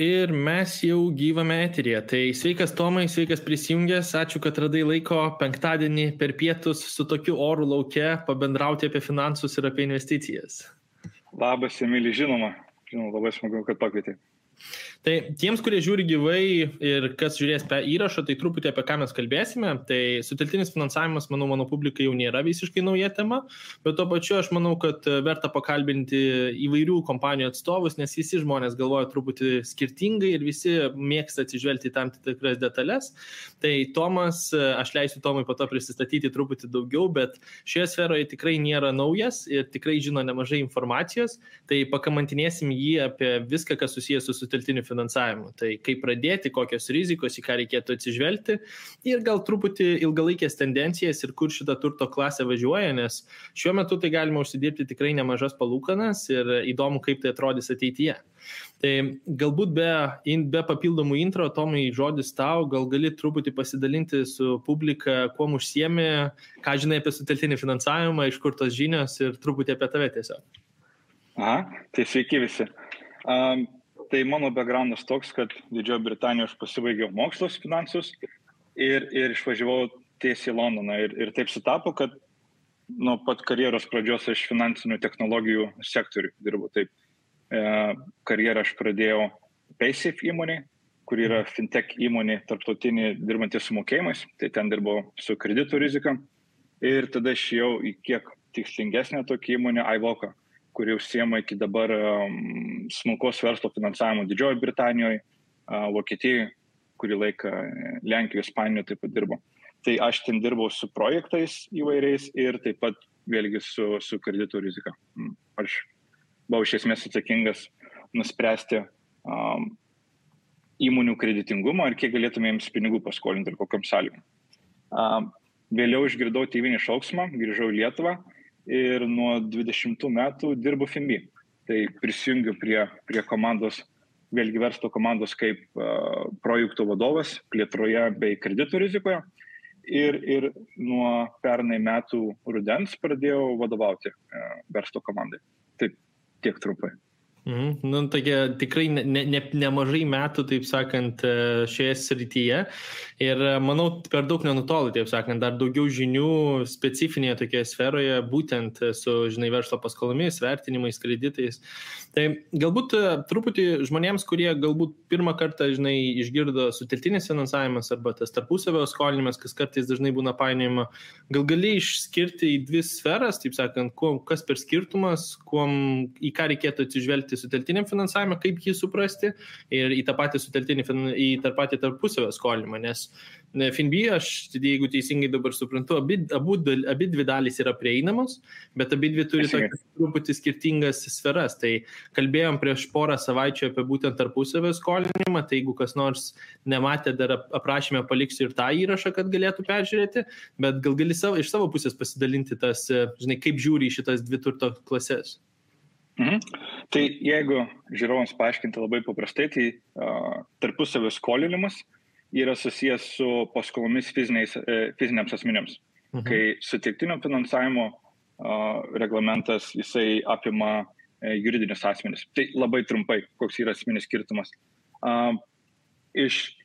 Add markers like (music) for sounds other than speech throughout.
Ir mes jau gyvame eterėje. Tai sveikas Tomai, sveikas prisijungęs, ačiū, kad radai laiko penktadienį per pietus su tokiu oru laukia pabendrauti apie finansus ir apie investicijas. Labas, Emilį, žinoma, žinoma, labai smagu, kad pakvietei. Tai tiems, kurie žiūri gyvai ir kas žiūrės pe įrašą, tai truputį apie ką mes kalbėsime. Tai suteltinis finansavimas, manau, mano publikai jau nėra visiškai nauja tema, bet tuo pačiu aš manau, kad verta pakalbinti įvairių kompanijų atstovus, nes visi žmonės galvoja truputį skirtingai ir visi mėgsta atsižvelgti tam tikras detalės. Tai Tomas, aš leisiu Tomui po to prisistatyti truputį daugiau, bet šioje sferoje tikrai nėra naujas ir tikrai žino nemažai informacijos. Tai pakamantinėsim jį apie viską, kas susijęs su suteltiniu finansavimu. Tai kaip pradėti, kokios rizikos, į ką reikėtų atsižvelgti ir gal truputį ilgalaikės tendencijas ir kur šitą turto klasę važiuoja, nes šiuo metu tai galima užsidirbti tikrai nemažas palūkanas ir įdomu, kaip tai atrodys ateityje. Tai galbūt be, be papildomų intro, Tomai, žodis tau, gal gali truputį pasidalinti su publika, kuo užsiemi, ką žinai apie suteltinį finansavimą, iš kur tos žinios ir truputį apie tave tiesiog. Aha, tai sveiki visi. Um, tai mano backgroundas toks, kad Didžiojo Britanijoje aš pasibaigiau mokslus finansus ir, ir išvažiavau tiesiai į Londoną. Ir, ir taip sutapo, kad nuo pat karjeros pradžios aš finansinių technologijų sektoriui dirbu. Taip, e, karjerą aš pradėjau PaySafe įmonė, kur yra fintech įmonė tarptautinė dirbanti su mokėjimais, tai ten dirbau su kreditų rizika. Ir tada aš jau į kiek tikslingesnę tokią įmonę iVoka kuri užsiema iki dabar smulkos verslo finansavimu Didžiojoje Britanijoje, uh, Vokietijoje, kurį laiką Lenkijoje, Ispanijoje taip pat dirbo. Tai aš ten dirbau su projektais įvairiais ir taip pat vėlgi su, su kreditų rizika. Mm. Aš buvau iš esmės atsakingas nuspręsti um, įmonių kreditingumą ir kiek galėtume jiems pinigų paskolinti ir kokiam sąlygom. Um, vėliau išgirdau tėvinį šauksmą, grįžau į Lietuvą ir nuo 20 metų dirbu FinB. Tai prisijungiu prie, prie komandos, vėlgi verslo komandos kaip uh, projektų vadovas plėtroje bei kreditų rizikoje. Ir, ir nuo pernai metų rudens pradėjau vadovauti uh, verslo komandai. Taip, tiek trumpai. Mhm. Nu, tokia tikrai ne, ne, nemažai metų, taip sakant, e, šioje srityje. Ir e, manau, per daug nenutolai, taip sakant, dar daugiau žinių specifinėje tokioje sferoje, būtent su, žinai, verslo paskolomis, vertinimais, kreditais. Tai galbūt e, truputį žmonėms, kurie galbūt pirmą kartą, žinai, išgirdo suteltinis finansavimas arba tas tarpusavio skolinimas, kas kartais dažnai būna painiojama, gal gali išskirti į dvi sferas, taip sakant, kuo, kas per skirtumas, kuom, į ką reikėtų atsižvelgti suteltiniam finansavimą, kaip jį suprasti ir į tą patį suteltinį, į tą patį tarpusavio skolinimą, nes Finby, aš, jeigu teisingai dabar suprantu, abi, abu, abi dvi dalys yra prieinamos, bet abi dvi turi truputį skirtingas sferas. Tai kalbėjom prieš porą savaičių apie būtent tarpusavio skolinimą, tai jeigu kas nors nematė, dar aprašymę paliksiu ir tą įrašą, kad galėtų peržiūrėti, bet gal gali savo, iš savo pusės pasidalinti tas, žinai, kaip žiūri į šitas dvi turto klases. Mhm. Tai jeigu žiūrovams paaiškinti labai paprastai, tai uh, tarpusavio skolinimas yra susijęs su paskolomis e, fiziniams asmenims. Mhm. Kai sutiktinio finansavimo uh, reglamentas jisai apima uh, juridinius asmenis. Tai labai trumpai, koks yra asmenis skirtumas. Uh, iš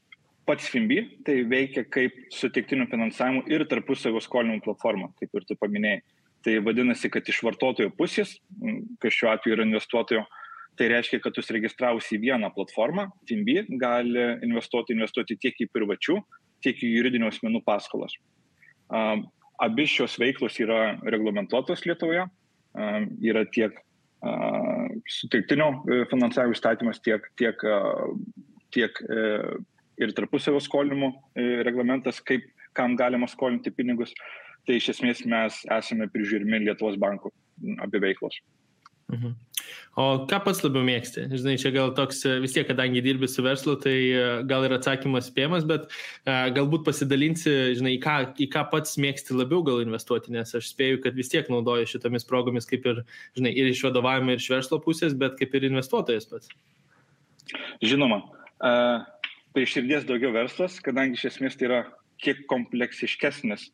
pats FIMBI tai veikia kaip sutiktinio finansavimo ir tarpusavio skolinimo platforma, kaip ir tu paminėjai. Tai vadinasi, kad iš vartotojo pusės, kas šiuo atveju yra investuotojo, tai reiškia, kad užsiregistravus į vieną platformą, TIMB gali investuoti, investuoti tiek į privačių, tiek į juridinių asmenų paskolas. Abi šios veiklos yra reglamentuotos Lietuvoje, yra tiek suteiktinio e, finansavimo įstatymas, tiek, tiek, tiek e, ir tarpusavio skolinimo e, reglamentas, kaip kam galima skolinti pinigus tai iš esmės mes esame prižiūrimi Lietuvos bankų apie veiklos. Mhm. O ką pats labiau mėgsti? Žinai, čia gal toks vis tiek, kadangi dirbi su verslu, tai e, gal ir atsakymas spėjamas, bet uh, galbūt pasidalinsi, žinai, į ką, į ką pats mėgsti labiau gal investuoti, nes aš spėju, kad vis tiek naudoji šitomis progomis kaip ir, žinai, ir iš vadovavimo, ir iš verslo pusės, bet kaip ir investuotojas pats. Žinoma, prie širdies daugiau verslas, kadangi iš esmės tai yra kiek kompleksiškesnis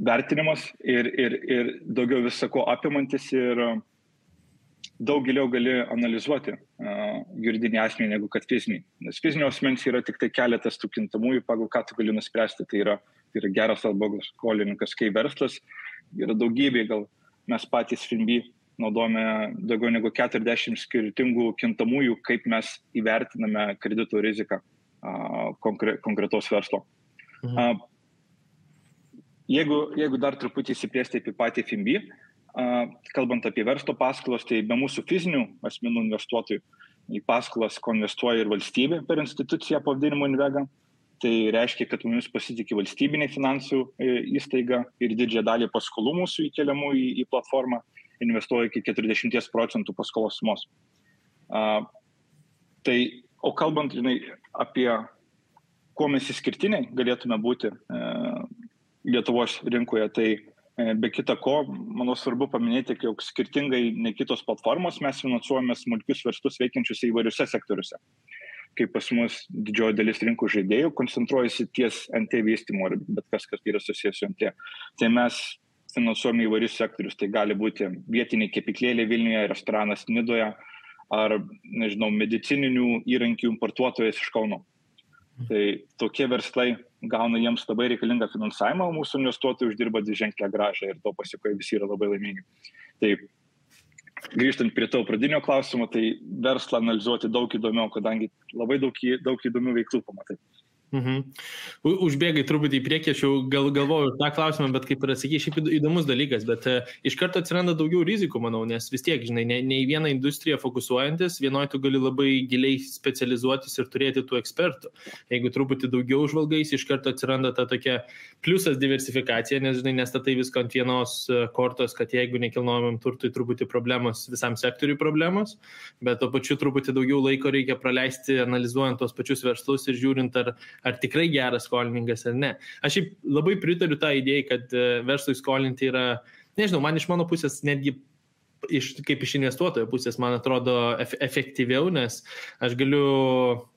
vertinimas ir, ir, ir daugiau visako apimantis ir daug giliau gali analizuoti juridinį asmenį negu kad fizinį. Nes fizinio asmens yra tik tai keletas tų kintamųjų, pagal ką tu gali nuspręsti, tai yra, tai yra geras ar blogas skolininkas, kai verslas yra daugybė, gal mes patys FinB naudojame daugiau negu 40 skirtingų kintamųjų, kaip mes įvertiname kredito riziką konkre, konkretaus verslo. Mhm. Jeigu, jeigu dar truputį įsiplėsti apie patį uh, Kalbant apie verslo paskolas, tai be mūsų fizinių asmenų investuotojų į paskolas investuoja ir valstybė per instituciją pavadinimu Invega. Tai reiškia, kad mumis pasitikė valstybinė finansų e, įstaiga ir didžiąją dalį paskolų mūsų įkeliamų į, į platformą investuoja iki 40 procentų paskolos sumos. Tai, o kalbant žinai, apie kuo mes įskirtiniai galėtume būti e, Lietuvos rinkoje, tai E, be kita ko, manau svarbu paminėti, jog skirtingai nei kitos platformos mes finansuojame smulkius verslus veikiančius įvairiuose sektoriuose. Kaip pas mus didžioji dalis rinkų žaidėjų koncentruojasi ties NT vystymo, bet kas, kas yra susijęs su NT. Tai mes finansuojame įvairius sektorius. Tai gali būti vietiniai kepiklėlė Vilniuje, restoranas Nidoje ar, nežinau, medicininių įrankių importuotojas iš Kauno. Tai tokie verslai gauna jiems labai reikalingą finansavimą, o mūsų investuotojai uždirba dviženklę gražą ir to pasiekoje visi yra labai laimingi. Tai grįžtant prie tavo pradinio klausimo, tai verslą analizuoti daug įdomiau, kadangi labai daug, daug įdomių veiklų pamatai. Mhm. Užbėgai truputį į priekį, aš jau gal, galvoju tą klausimą, bet kaip ir atsakė, šiaip įdomus dalykas, bet uh, iš karto atsiranda daugiau rizikų, manau, nes vis tiek, žinai, ne, ne į vieną industriją fokusuojantis, vienoje tu gali labai giliai specializuotis ir turėti tų ekspertų. Jeigu truputį daugiau žvalgais, iš karto atsiranda ta tokia pliusas diversifikacija, nes, žinai, nestatai visko ant vienos e, kortos, kad jeigu nekilnojamam turtui truputį problemos, visam sektoriui problemos, bet tuo pačiu truputį daugiau laiko reikia praleisti analizuojant tos pačius verslus ir žiūrint, ar ar tikrai geras skolininkas ar ne. Aš šiaip labai pritariu tą idėją, kad e, verslui skolinti yra, nežinau, man iš mano pusės netgi iš, kaip iš investuotojo pusės, man atrodo, efektyviau, nes aš galiu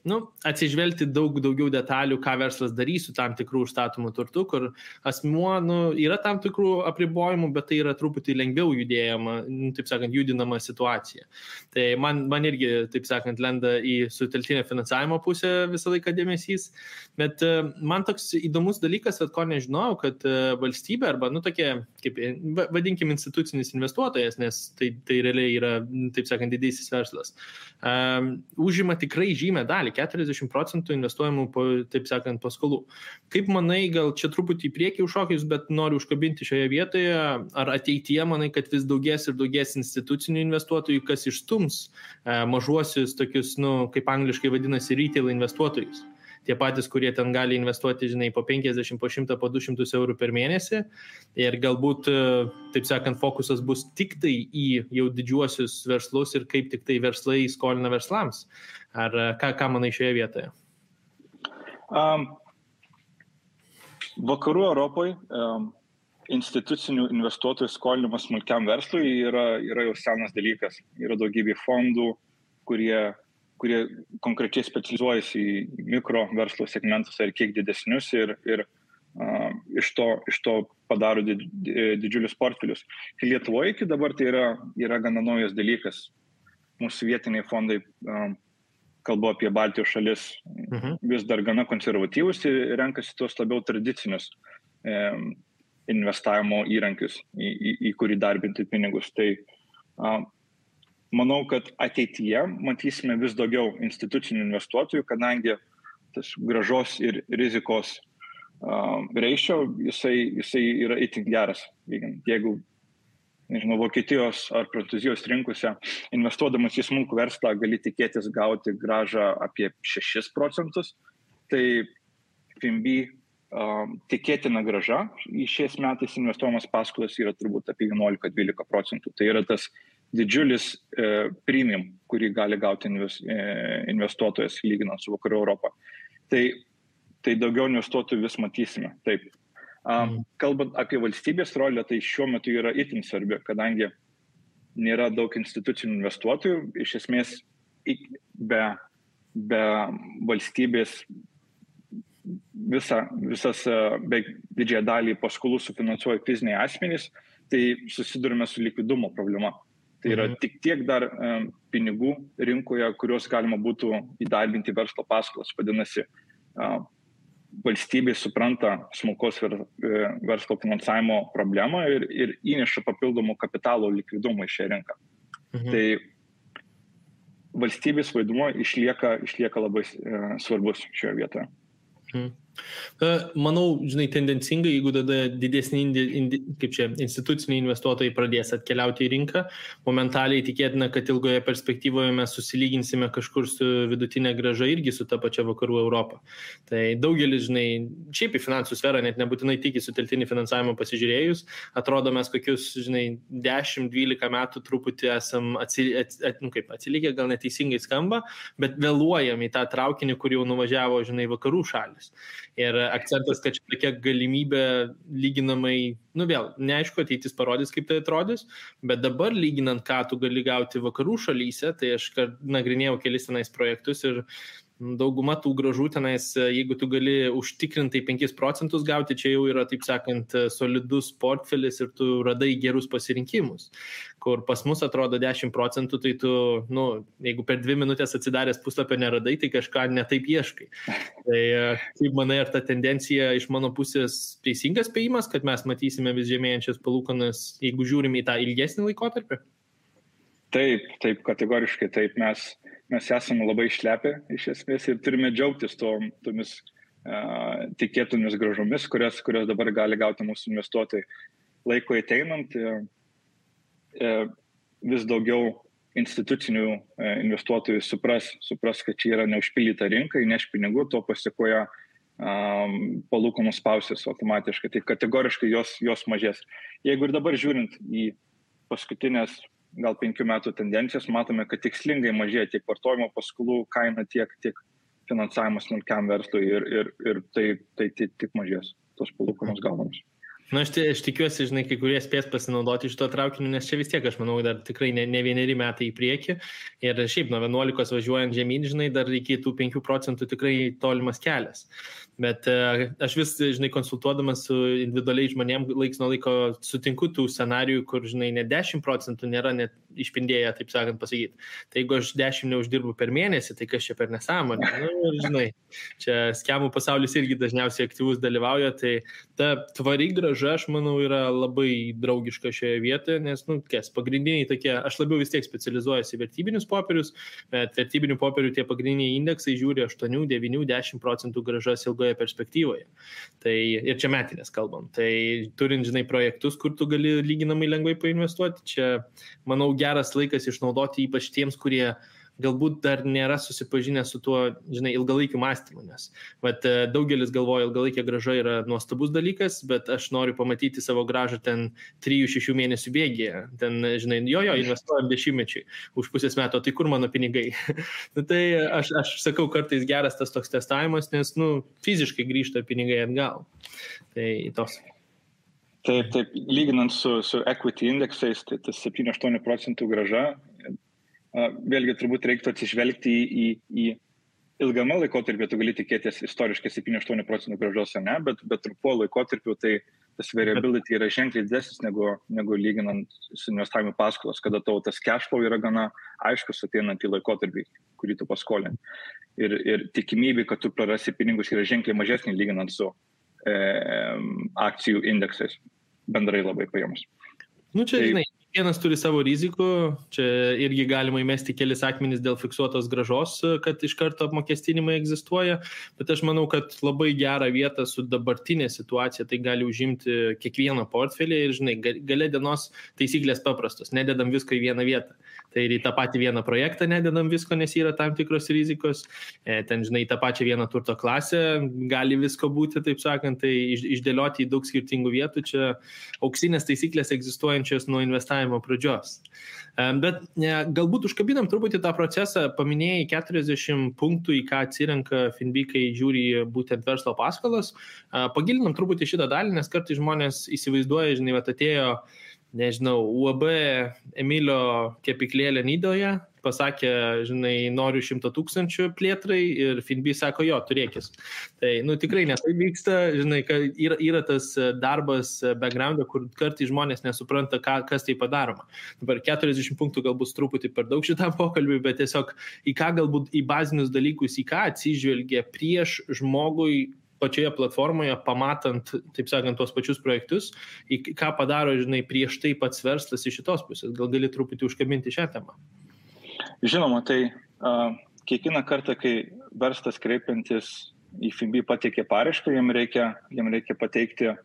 nu, atsižvelgti daug daugiau detalių, ką verslas darys su tam tikrų užstatomų turtų, kur asmuo, nu, yra tam tikrų apribojimų, bet tai yra truputį lengviau judėjama, nu, taip sakant, judinama situacija. Tai man, man irgi, taip sakant, lenda į suteltinę finansavimo pusę visą laiką dėmesys, bet uh, man toks įdomus dalykas, kad ko nežinau, kad valstybė arba, nu, tokie, kaip, vadinkim, institucinis investuotojas, nes tai, tai realiai yra, taip sakant, didysis verslas, um, užima tikrai žymę dalį 40 procentų investuojamų, po, taip sakant, paskolų. Kaip manai, gal čia truputį į priekį užšokis, bet noriu užkabinti šioje vietoje, ar ateityje manai, kad vis daugės ir daugės institucinių investuotojų, kas išstums e, mažuosius tokius, nu, kaip angliškai vadinasi, retail investuotojus? Tie patys, kurie ten gali investuoti, žinai, po 50, po 100, po 200 eurų per mėnesį. Ir galbūt, e, taip sakant, fokusas bus tik tai į jau didžiuosius verslus ir kaip tik tai verslai skolina verslams. Ar e, ką, ką manai šioje vietoje? Um, vakarų Europoje um, institucinių investuotojų skolinimas smulkiam verslui yra, yra jau senas dalykas. Yra daugybė fondų, kurie kurie konkrečiai specializuojasi į mikro verslo segmentus ar kiek didesnius ir, ir uh, iš, to, iš to padaro did, didžiulius portfelius. Lietuvoje iki dabar tai yra, yra gana naujas dalykas. Mūsų vietiniai fondai, um, kalbu apie Baltijos šalis, mhm. vis dar gana konservatyvus ir renkasi tuos labiau tradicinius um, investavimo įrankius, į, į, į kurį darbinti pinigus. Tai um, manau, kad ateityje matysime vis daugiau institucinių investuotojų, kadangi tas gražos ir rizikos uh, reišio, jisai, jisai yra itin geras. Jeigu, nežinau, Vokietijos ar Prancūzijos rinkose investuodamas į smulkų verslą gali tikėtis gauti gražą apie 6 procentus, tai FIMB uh, tikėtina graža į šiais metais investuojamas paskolas yra turbūt apie 11-12 procentų. Tai yra tas didžiulis e, premium, kurį gali gauti e, investuotojas lyginant su Vakarų Europą. Tai, tai daugiau investuotojų vis matysime. Taip. Um, kalbant apie valstybės rolę, tai šiuo metu yra itin svarbi, kadangi nėra daug institucinių investuotojų. Iš esmės, be, be valstybės visa, visas, e, be didžiąją dalį paskolų sufinansuoja fiziniai asmenys, tai susidurime su likvidumo problema. Tai yra mhm. tik tiek dar pinigų rinkoje, kuriuos galima būtų įdarbinti verslo paskolas. Vadinasi, valstybė supranta smulkos e, verslo finansavimo problemą ir, ir įneša papildomų kapitalo likvidumą į šią rinką. Mhm. Tai valstybės vaidmuo išlieka, išlieka labai e, svarbus šioje vietoje. Mhm. Manau, žinai, tendencingai, jeigu tada didesni, indi, indi, kaip čia, instituciniai investuotojai pradės atkeliauti į rinką, momentaliai tikėtina, kad ilgoje perspektyvoje mes susilyginsime kažkur su vidutinė graža irgi su ta pačia vakarų Europą. Tai daugelis, žinai, šiaip į finansų sferą net nebūtinai tiki suteltinį finansavimą pasižiūrėjus, atrodo mes kokius, žinai, 10-12 metų truputį esam atsilikę, at, at, nu, atsilikę gal neteisingai skamba, bet vėluojam į tą traukinį, kur jau nuvažiavo, žinai, vakarų šalis. Ir akcentas, kad čia tokia galimybė lyginamai, nu vėl, neaišku, ateitis parodys, kaip tai atrodys, bet dabar lyginant, ką tu gali gauti vakarų šalyse, tai aš nagrinėjau kelis tenais projektus ir dauguma tų gražų tenais, jeigu tu gali užtikrintai 5 procentus gauti, čia jau yra, taip sakant, solidus portfelis ir tu radai gerus pasirinkimus. Kur pas mus atrodo 10 procentų, tai tu, nu, jeigu per 2 minutės atsidaręs puslapio neradai, tai kažką netaip ieškai. Tai kaip manai, ar ta tendencija iš mano pusės teisingas spėjimas, kad mes matysime vis žemėjančias palūkanas, jeigu žiūrim į tą ilgesnį laikotarpį? Taip, taip, kategoriškai taip. Mes mes esame labai išlepę iš esmės ir turime džiaugtis to, tomis uh, tikėtomis gražomis, kurias, kurias dabar gali gauti mūsų investuotojai. Laiko ateinant uh, uh, vis daugiau institucinių investuotojų supras, supras, kad čia yra neužpildyta rinka, įneš pinigų, to pasiekoja um, palūkanų spausis automatiškai. Tai kategoriškai jos, jos mažės. Jeigu ir dabar žiūrint į paskutinės gal penkių metų tendencijas matome, kad tikslingai mažėja tiek vartojimo paskolų kaina, tiek, tiek finansavimas smulkiam verslui ir, ir, ir tai, tai, tik mažės tos palūkanos gaunamos. Na, aš, aš tikiuosi, žinai, kai kurie spės pasinaudoti iš to traukiniu, nes čia vis tiek, aš manau, dar tikrai ne, ne vieneri metai į priekį. Ir šiaip nuo 11 važiuojant žemyn, žinai, dar iki tų 5 procentų tikrai tolimas kelias. Bet uh, aš vis, žinai, konsultuodamas su individualiai žmonėm, laiks nuo laiko sutinku tų scenarijų, kur, žinai, net 10 procentų nėra net išpindėję, taip sakant, pasakyti. Tai jeigu aš 10 neuždirbu per mėnesį, tai kas čia per nesąmonė? Nu, žinai, čia skemų pasaulis irgi dažniausiai aktyvus dalyvauja, tai ta tvari graža, aš manau, yra labai draugiška šioje vietoje, nes, nu, kas, pagrindiniai tokie, aš labiau vis tiek specializuojuosi vertybinius popierius, bet vertybinių popierių tie pagrindiniai indeksai žiūri 8, 9, 10 procentų gražas ilgoje perspektyvoje. Tai ir čia metinės kalbam. Tai turint, žinai, projektus, kur tu gali lyginamai lengvai painvestuoti, čia, manau, geras laikas išnaudoti ypač tiems, kurie galbūt dar nėra susipažinę su tuo, žinai, ilgalaikiu mąstymu, nes vat, e, daugelis galvoja, ilgalaikė graža yra nuostabus dalykas, bet aš noriu pamatyti savo gražą ten 3-6 mėnesių bėgėje, ten, žinai, jo, jo, investuojam dešimtmečiai, už pusės metų, tai kur mano pinigai? (laughs) nu, tai aš, aš sakau, kartais geras tas toks testavimas, nes, nu, fiziškai grįžta pinigai atgal. Tai tos. Taip, taip, lyginant su, su equity indeksais, tai tas 7-8 procentų graža vėlgi turbūt reiktų atsižvelgti į, į ilgame laikotarpį, tu gali tikėtis istoriškai 7-8 procentų gražos, ne, bet, bet trupuo laikotarpiu tai tas variability yra ženkliai didesnis negu, negu lyginant su investavimu paskolos, kada tavo tas cash flow yra gana aiškus ateinant į laikotarpį, kurį tu paskolini. Ir, ir tikimybė, kad tu prarasi pinigus yra ženkliai mažesnė lyginant su e, akcijų indeksais bendrai labai paėmus. Nu čia, tai, žinai, Kiekvienas turi savo rizikų, čia irgi galima įmesti kelis akmenys dėl fiksuotos gražos, kad iš karto apmokestinimai egzistuoja, bet aš manau, kad labai gerą vietą su dabartinė situacija tai gali užimti kiekvieną portfelį ir, žinai, gale dienos taisyklės paprastos, nededam visko į vieną vietą. Tai ir į tą patį vieną projektą nededam visko, nes yra tam tikros rizikos, e, ten, žinai, tą pačią vieną turto klasę gali visko būti, taip sakant, tai išdėlioti į daug skirtingų vietų, čia auksinės taisyklės egzistuojančios nuo investavimo planavimo pradžios. Bet galbūt užkabinam truputį tą procesą, paminėjai 40 punktų, į ką atsirenka Finbi, kai žiūri būtent verslo paskolas. Pagilinam truputį šitą dalį, nes kartai žmonės įsivaizduoja, žinai, atėjo nežinau, UAB Emilio kepiklėlė Nydoje, pasakė, žinai, noriu šimto tūkstančių plėtrai ir Finby sako, jo, turėkis. Tai, nu, tikrai netai vyksta, žinai, yra, yra tas darbas background'e, kur kartai žmonės nesupranta, ką, kas tai padaroma. Dabar 40 punktų galbūt truputį per daug šitam pokalbiui, bet tiesiog į ką galbūt į bazinius dalykus, į ką atsižvelgia prieš žmogui pačioje platformoje, pamatant, taip sakant, tuos pačius projektus, ką padaro, žinai, prieš tai pats verslas iš šitos pusės. Gal gali truputį užkabinti šią temą? Žinoma, tai uh, kiekvieną kartą, kai verslas kreipiantis į FIBI pateikė paraišką, jam reikia, jam reikia pateikti uh,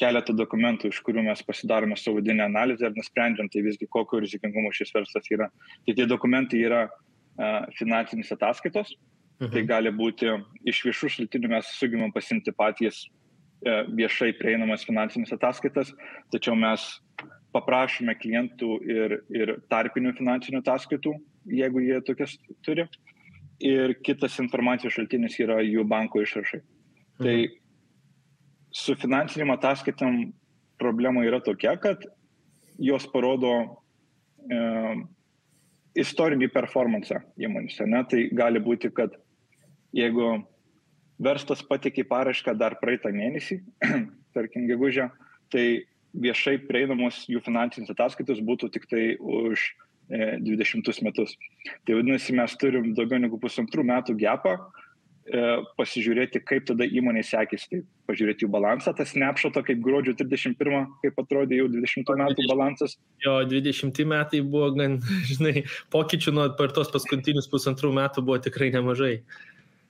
keletą dokumentų, iš kurių mes pasidarome savo vidinę analizę ir nusprendžiam, tai visgi kokio rizikingumo šis verslas yra. Tai tie dokumentai yra uh, finansinis ataskaitos, mhm. tai gali būti iš viešų šaltinių mes sugebam pasimti patys viešai prieinamas finansinis ataskaitas, tačiau mes paprašome klientų ir, ir tarpinių finansinių ataskaitų, jeigu jie tokias turi. Ir kitas informacijos šaltinis yra jų banko išrašai. Tai mhm. Tai su finansiniam ataskaitam problema yra tokia, kad jos parodo e, istorinį performance įmonėse. Ne? Tai gali būti, kad jeigu verslas patikė parašką dar praeitą mėnesį, (clears throat) tarkim, gegužę, tai viešai prieinamos jų finansinės ataskaitos būtų tik tai už 20 e, metus. Tai vadinasi, mes turim daugiau negu pusantrų metų gepą e, pasižiūrėti, kaip tada įmonė sekėsi. Tai pažiūrėti jų balansą, tas neapšato kaip gruodžio 31, kaip atrodė jau 20 metų balansas. Jo, 20 metai buvo gan, (laughs) žinai, pokyčių nuo per tos paskutinius pusantrų metų buvo tikrai nemažai.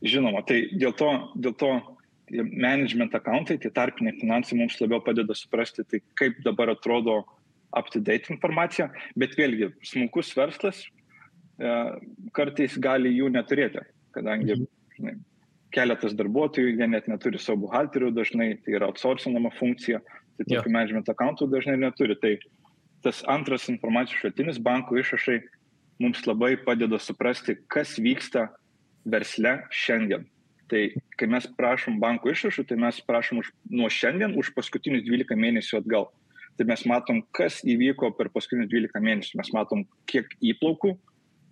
Žinoma, tai dėl to, dėl to management accountai, tie tarpiniai finansai mums labiau padeda suprasti, tai kaip dabar atrodo up-to-date informacija, bet vėlgi, smulkus verslas e, kartais gali jų neturėti, kadangi mhm. žinai, keletas darbuotojų, jie net neturi savo buhalterių dažnai, tai yra outsourcinama funkcija, tai tokių yeah. management accountų dažnai neturi. Tai tas antras informacijos šaltinis, bankų išrašai, mums labai padeda suprasti, kas vyksta versle šiandien. Tai kai mes prašom banko išrašų, tai mes prašom už, nuo šiandien už paskutinius 12 mėnesių atgal. Tai mes matom, kas įvyko per paskutinius 12 mėnesių. Mes matom, kiek įplaukų,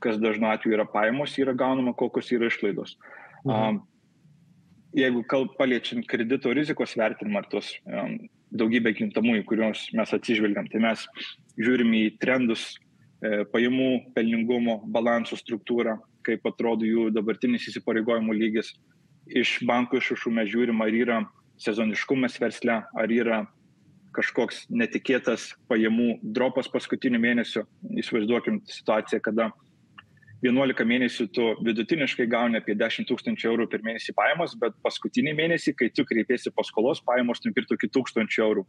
kas dažnu atveju yra pajamos, yra gaunama, kokios yra išlaidos. Mhm. Jeigu kalb, paliečiant kredito rizikos vertinimą ar tos um, daugybę kintamųjų, kuriuos mes atsižvelgiam, tai mes žiūrim į trendus, e, pajamų, pelningumo, balansų struktūrą, kaip atrodo jų dabartinis įsipareigojimų lygis, iš bankų išrašų mes žiūrim, ar yra sezoniškumas versle, ar yra kažkoks netikėtas pajamų dropas paskutinių mėnesių. Įsivaizduokim situaciją, kada 11 mėnesių tu vidutiniškai gauni apie 10 tūkstančių eurų per mėnesį pajamos, bet paskutinį mėnesį, kai tu kreipiesi paskolos, pajamos nukrito iki 1000 eurų,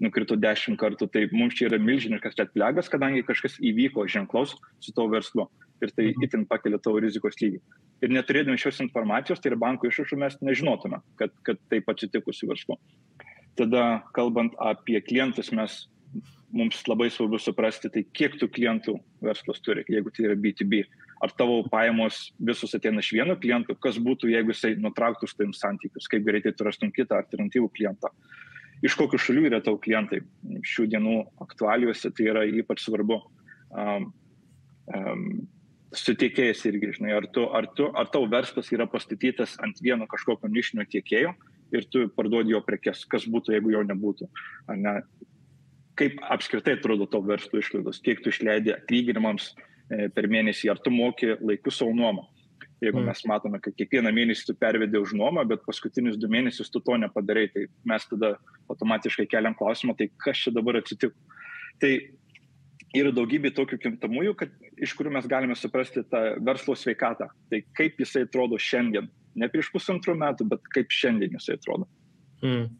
nukrito 10 kartų. Tai mums čia yra milžiniškas atplegas, kadangi kažkas įvyko ženklaus su tavo verslu ir tai mhm. itin pakelia tavo rizikos lygį. Ir neturėdami šios informacijos, tai ir bankų išrašų mes nežinotume, kad, kad taip atsitiko su verslu. Tada, kalbant apie klientus, mes, mums labai svarbu suprasti, tai kiek tų klientų verslas turi, jeigu tai yra B2B. Ar tavo pajamos visos ateina iš vieno kliento, kas būtų, jeigu jisai nutrauktų su tavim santykius, kaip greitai tu rastum kitą alternatyvų klientą. Iš kokių šalių yra tavo klientai. Šių dienų aktualiuose tai yra ypač svarbu. Um, um, su tiekėjais irgi, žinai, ar, tu, ar, tu, ar tavo verslas yra pastatytas ant vieno kažkokio nišinio tiekėjo ir tu parduodi jo prekes, kas būtų, jeigu jo nebūtų. Ne? Kaip apskritai atrodo tavo verslo išlaidos, kiek tu išleidži atlyginimams e, per mėnesį, ar tu moki laiku savo nuomą. Jeigu mm. mes matome, kad kiekvieną mėnesį tu pervedė už nuomą, bet paskutinius du mėnesius tu to nepadarai, tai mes tada automatiškai keliam klausimą, tai kas čia dabar atsitiko. Tai yra daugybė tokių kintamųjų, kad, iš kurių mes galime suprasti tą verslo sveikatą. Tai kaip jisai atrodo šiandien. Ne prieš pusantrų metų, bet kaip šiandien jisai atrodo. Mm.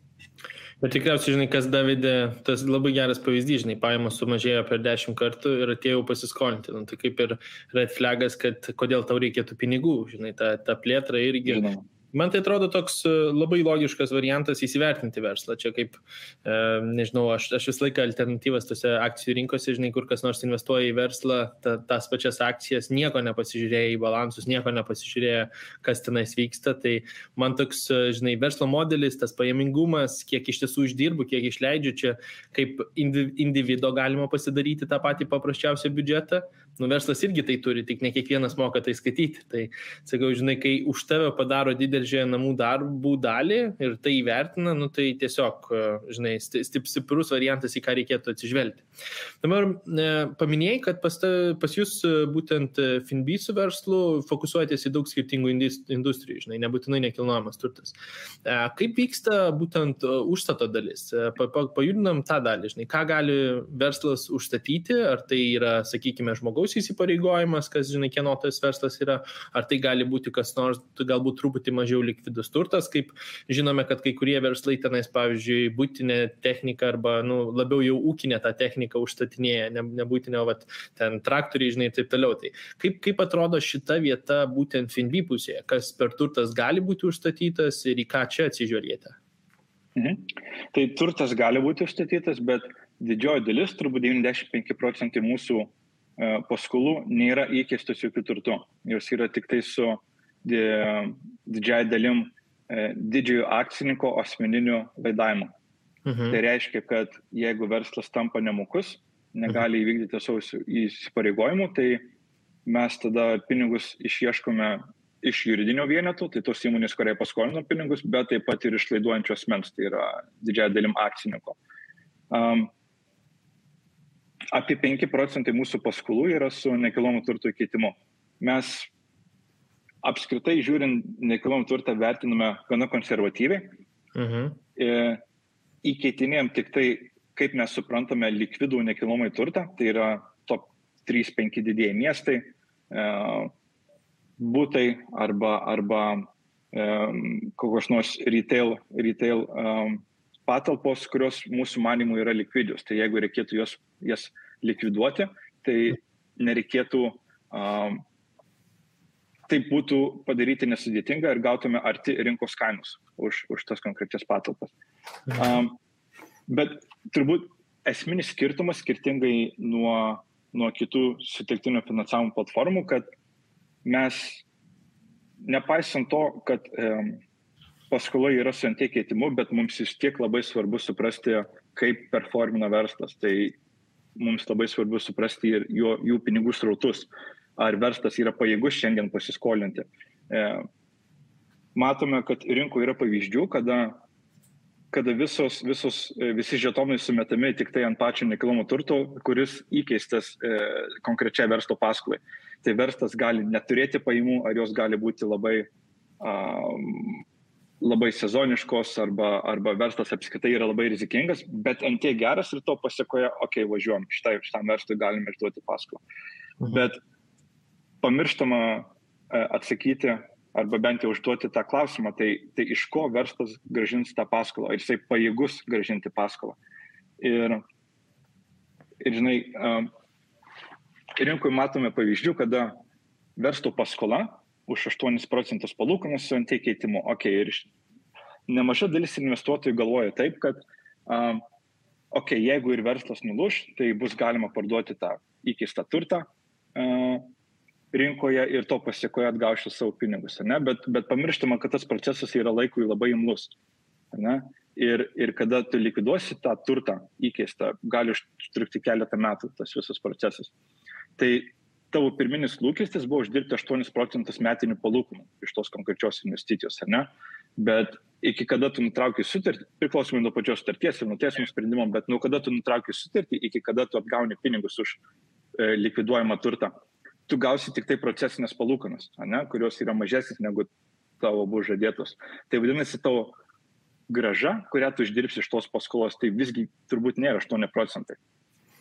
Bet tikriausiai, žinai, kas Davidė, tas labai geras pavyzdys, žinai, pajamos sumažėjo per dešimt kartų ir atėjau pasiskolinti. Nu, tai kaip ir red flagas, kad kodėl tau reikėtų pinigų, žinai, ta, ta plėtra irgi. Žinoma Man tai atrodo toks e, labai logiškas variantas įsivertinti verslą. Čia kaip, e, nežinau, aš, aš visą laiką alternatyvas tose akcijų rinkose, žinai, kur kas nors investuoja į verslą, ta, tas pačias akcijas, nieko nepasižiūrėję į balansus, nieko nepasižiūrėję, kas tenais vyksta. Tai man toks, e, žinai, verslo modelis, tas pajamingumas, kiek iš tiesų uždirbu, kiek išleidžiu, čia kaip individo galima pasidaryti tą patį paprasčiausią biudžetą. Nu, verslas irgi tai turi, tik ne kiekvienas moka tai skaityti. Tai, sakau, žinai, kai už tave padaro didelį namų darbų dalį ir tai įvertina, nu, tai tiesiog, e, žinai, stip, stiprus variantas, į ką reikėtų atsižvelgti. Dabar e, paminėjai, kad pas, ta, pas jūs e, būtent Finby su verslu fokusuojatės į daug skirtingų industrijų, žinai, nebūtinai nekilnojamas turtas. Kaip vyksta būtent užstato dalis? Pa, pa, pajudinam tą dalį, žinai, ką gali verslas užstatyti, ar tai yra, sakykime, žmogaus įsipareigojimas, kas, žinai, kieno tas verslas yra, ar tai gali būti kas nors, galbūt truputį mažiau likvidus turtas, kaip žinome, kad kai kurie verslai tenais, pavyzdžiui, būtinė technika arba nu, labiau jau ūkinė tą techniką užstatinėja, ne, nebūtinė, vat, ten traktoriai, žinai, ir taip toliau. Tai kaip, kaip atrodo šita vieta būtent Finby pusėje, kas per turtas gali būti užstatytas ir į ką čia atsižiūrėti? Mhm. Tai turtas gali būti užstatytas, bet didžioji dalis, turbūt 95 procentai mūsų paskolų nėra įkeistos jokių turtų. Jos yra tik tai su didžiai dalim e, didžiojo akcininko asmeniniu laidavimu. Mhm. Tai reiškia, kad jeigu verslas tampa nemokus, negali mhm. įvykdyti savo įsipareigojimų, tai mes tada pinigus išieškome iš juridinio vieneto, tai tos įmonės, kurie paskolino pinigus, bet taip pat ir iš laiduojančio asmens, tai yra didžiai dalim akcininko. Um, apie 5 procentai mūsų paskolų yra su nekilnojamo turto keitimu. Mes apskritai žiūrint nekilnojamą turtą vertiname gana konservatyviai. Mhm. E, įkeitinėjom tik tai, kaip mes suprantame, likvidų nekilnojamą turtą, tai yra top 3-5 didieji miestai, e, būtai arba, arba e, kokios nors retail, retail patalpos, kurios mūsų manimų yra likvidius. Tai jeigu reikėtų jos, jas likviduoti, tai nereikėtų um, taip būtų padaryti nesudėtinga ir gautume arti rinkos kainos už, už tas konkrečias patalpas. Um, bet turbūt esminis skirtumas skirtingai nuo, nuo kitų sutelktinio finansavimo platformų, kad mes, nepaisant to, kad um, paskola yra su ant keitimu, bet mums vis tiek labai svarbu suprasti, kaip performina verslas. Tai mums labai svarbu suprasti ir jo, jų pinigų srautus ar verslas yra pajėgus šiandien pasiskolinti. E, matome, kad rinkoje yra pavyzdžių, kada, kada visos, visos, e, visi žetonai sumetami tik tai ant pačio nekilnojamo turto, kuris įkeistas e, konkrečiai verslo paskolai. Tai verslas gali neturėti pajamų, ar jos gali būti labai, um, labai sezoniškos, arba, arba verslas apskritai yra labai rizikingas, bet ant tiek geras ir to pasiekoja, okei, okay, važiuom, šitai, šitam verslui galime išduoti paskolą. Mhm. Bet pamirštama e, atsakyti arba bent jau užduoti tą klausimą, tai, tai iš ko verslas gražins tą paskolą, ar jisai pajėgus gražinti paskolą. Ir, ir žinai, e, rinkoje matome pavyzdžių, kada verslo paskola už 8 procentus palūkanas su ant keitimu. Okay, ir nemaža dalis investuotojų galvoja taip, kad um, okay, jeigu ir verslas nuluš, tai bus galima parduoti tą įkeistą turtą uh, rinkoje ir to pasiekoje atgauti savo pinigus. Ne? Bet, bet pamirštama, kad tas procesas yra laikui labai imlus. Ne? Ir, ir kada tu likviduosi tą turtą įkeistą, gali užtrukti keletą metų tas visas procesas. Tai tavo pirminis lūkestis buvo uždirbti 8 procentus metinių palūkanų iš tos konkrečios investicijos, ar ne? Bet iki kada tu nutrauki sutartį, priklausomai nuo pačios sutarties ir nuo teismo sprendimo, bet nuo kada tu nutrauki sutartį, iki kada tu atgauni pinigus už e, likviduojamą turtą, tu gausi tik tai procesinės palūkanas, ne, kurios yra mažesnės negu tavo buvo žadėtos. Tai vadinasi, tavo graža, kurią tu uždirbsi iš tos paskolos, tai visgi turbūt nėra 8 procentai.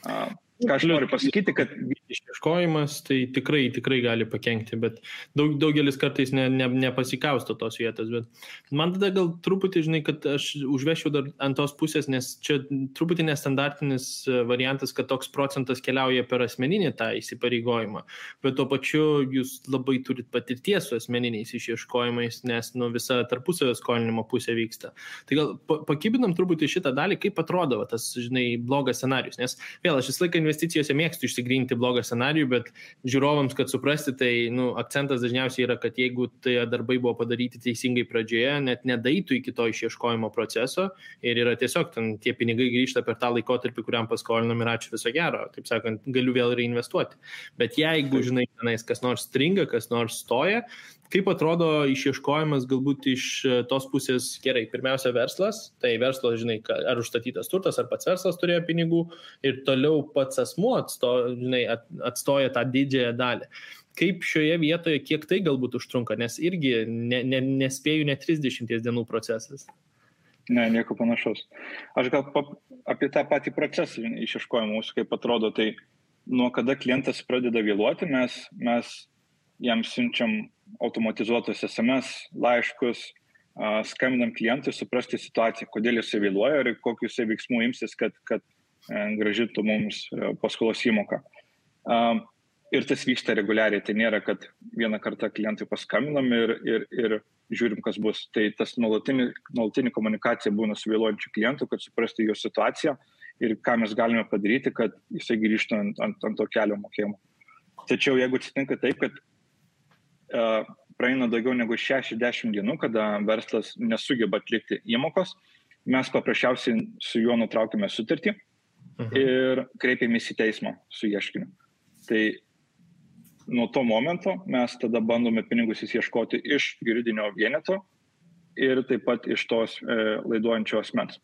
Ką aš noriu pasakyti, kad išieškojimas, tai tikrai, tikrai gali pakengti, bet daug, daugelis kartais ne, ne, nepasikausto tos vietos. Bet man tada gal truputį, žinai, kad aš užvešiu dar ant tos pusės, nes čia truputį nestandartinis e, variantas, kad toks procentas keliauja per asmeninį tą įsipareigojimą, bet tuo pačiu jūs labai turit patirties su asmeniniais išieškojimais, nes nu, visa tarpusavio skolinimo pusė vyksta. Tai gal pakibinam truputį šitą dalį, kaip atrodo tas, žinai, blogas scenarius, nes vėl aš visą laiką investicijose mėgstu išsigrinti blogą scenarijų, bet žiūrovams, kad suprasti, tai nu, akcentas dažniausiai yra, kad jeigu tie darbai buvo padaryti teisingai pradžioje, net nedaitų iki to išieškojimo proceso ir yra tiesiog ten tie pinigai grįžta per tą laikotarpį, kuriam paskolinam ir ačiū viso gero, taip sakant, galiu vėl reinvestuoti. Bet jeigu, žinai, tenais kas nors stringa, kas nors stoja, Kaip atrodo išieškojimas galbūt iš e, tos pusės gerai? Pirmiausia, verslas, tai verslo, žinai, ar užstatytas turtas, ar pats verslas turėjo pinigų ir toliau pats asmuo atsto, žinai, atstoja tą didžiąją dalį. Kaip šioje vietoje, kiek tai galbūt užtrunka, nes irgi ne, ne, nespėjų net 30 dienų procesas. Ne, nieko panašaus. Aš gal pap, apie tą patį procesą išieškojimo mūsų, kaip atrodo, tai nuo kada klientas pradeda vėluoti, mes, mes jam siunčiam automatizuotus SMS laiškus, skambinam klientui, suprasti situaciją, kodėl jis vėluoja ir kokius veiksmų imsis, kad, kad e, gražintų mums e, paskolos įmoką. Ir tas vyksta reguliariai, tai nėra, kad vieną kartą klientui paskambinam ir, ir, ir žiūrim, kas bus. Tai tas nuolatinė, nuolatinė komunikacija būna su vėluojančiu klientu, kad suprastų jo situaciją ir ką mes galime padaryti, kad jisai grįžtų ant, ant, ant to kelio mokėjimo. Tačiau jeigu atsitinka taip, kad praeina daugiau negu 60 dienų, kada verslas nesugeba atlikti įmokos, mes paprasčiausiai su juo nutraukime sutartį mhm. ir kreipiamės į teismą su ieškiniu. Tai nuo to momento mes tada bandome pinigus įsieškoti iš juridinio vieneto ir taip pat iš tos e, laiduojančio asmens.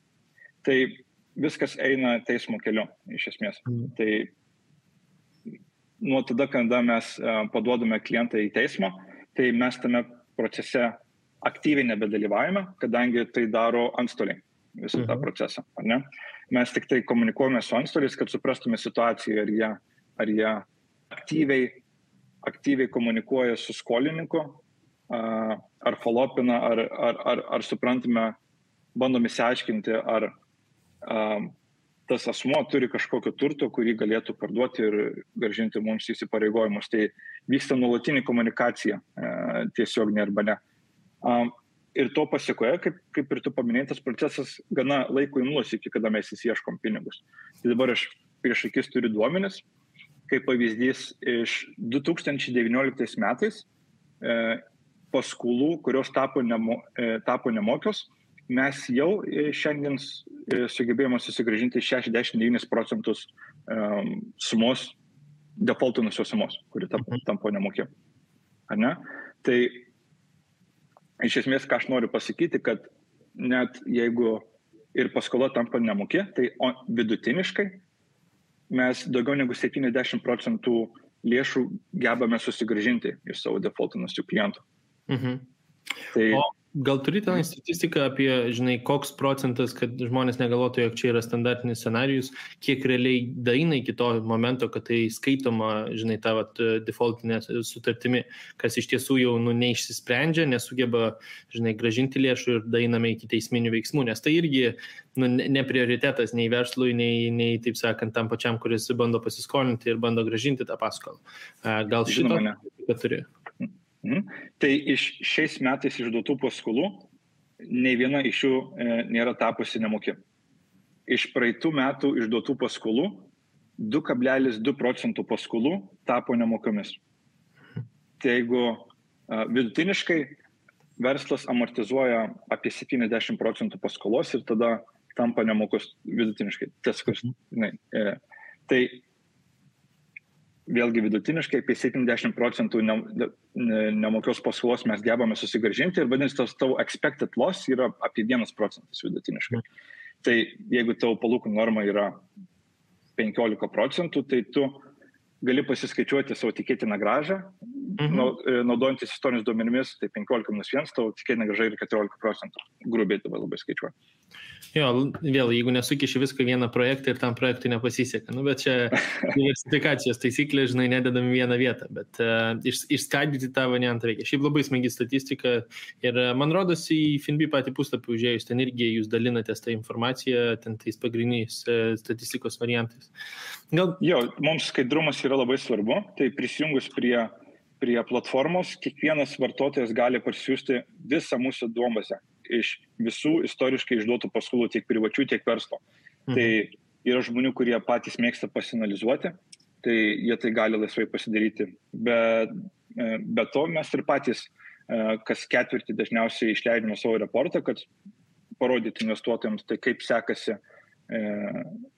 Tai viskas eina teismo keliu, iš esmės. Mhm. Tai nuo tada, kada mes e, paduodame klientą į teismą, tai mes tame procese aktyviai nebedalyvaujame, kadangi tai daro antstoliai visą tą mhm. procesą. Mes tik tai komunikuojame su antstoliais, kad suprastume situaciją, ar jie, ar jie aktyviai, aktyviai komunikuoja su skolininku, ar folopina, ar, ar, ar, ar suprantame, bandome įsiaiškinti, ar tas asmuo turi kažkokio turto, kurį galėtų parduoti ir gražinti mums įsipareigojimus. Tai vyksta nuolatinė komunikacija e, tiesiog ne arba ne. Ir to pasiekoje, kaip, kaip ir tu paminėtas procesas, gana laiko imlus iki kada mes įsieškom pinigus. Tai dabar aš prieš akis turiu duomenis, kaip pavyzdys iš 2019 metais e, paskolų, kurios tapo, nemo, e, tapo nemokios, mes jau e, šiandien e, sugebėjome susigražinti 69 procentus um, sumos, defaultinusios sumos, kuri tampo, mhm. nemokė. Ne? Tai iš esmės, ką aš noriu pasakyti, kad net jeigu ir paskola tampa nemokė, tai vidutiniškai mes daugiau negu 70 procentų lėšų gebame susigražinti iš savo defaultinusių klientų. Mhm. Tai, o Gal turi ten statistiką apie, žinai, koks procentas, kad žmonės negalvotų, jog čia yra standartinis scenarius, kiek realiai daina iki to momento, kad tai skaitoma, žinai, ta vat, defaultinė sutartimi, kas iš tiesų jau nu, neišsisprendžia, nesugeba, žinai, gražinti lėšų ir dainame iki teisminių veiksmų, nes tai irgi nu, ne prioritetas nei verslui, nei, nei, taip sakant, tam pačiam, kuris bando pasiskolinti ir bando gražinti tą paskolą. Gal šitą turi? Mhm. Tai iš šiais metais išduotų paskolų, nei viena iš jų e, nėra tapusi nemokė. Iš praeitų metų išduotų paskolų 2,2 procentų paskolų tapo nemokomis. Tai jeigu a, vidutiniškai verslas amortizuoja apie 70 procentų paskolos ir tada tampa nemokus vidutiniškai. Tas, kas, ne, e, tai vėlgi vidutiniškai apie 70 procentų ne, ne, nemokios paskolos mes gebame susigražinti ir vadinasi, tas tavo expected loss yra apie 1 procentas vidutiniškai. Tai jeigu tavo palūkanų norma yra 15 procentų, tai tu gali pasiskaičiuoti savo tikėtiną gražą mhm. naudojantis istoriniais duomenimis, tai 15 minus 1, tau tikėtina gražai ir 14 procentų. Grubiai dabar labai skaičiuoju. Jo, vėl, jeigu nesukiši viską vieną projektą ir tam projektui nepasiseka. Nu, bet čia (laughs) diversifikacijos taisyklė, žinai, nededam vieną vietą, bet uh, iš, išskaidyti tą variantą reikia. Šiaip labai smagi statistika ir uh, man rodos į FinB patį puslapį užėjus, ten irgi jūs dalinatės tą informaciją, ten tais pagrindiniais uh, statistikos variantais. Gal... Jo, mums skaidrumas yra labai svarbu, tai prisijungus prie prie platformos kiekvienas vartotojas gali parsiųsti visą mūsų duombazę iš visų istoriškai išduotų paskolų, tiek privačių, tiek verslo. Mhm. Tai yra žmonių, kurie patys mėgsta pasinalizuoti, tai jie tai gali laisvai pasidaryti. Bet e, be to mes ir patys e, kas ketvirtį dažniausiai išleidžiame savo reportą, kad parodyti investuotojams, tai kaip sekasi, e,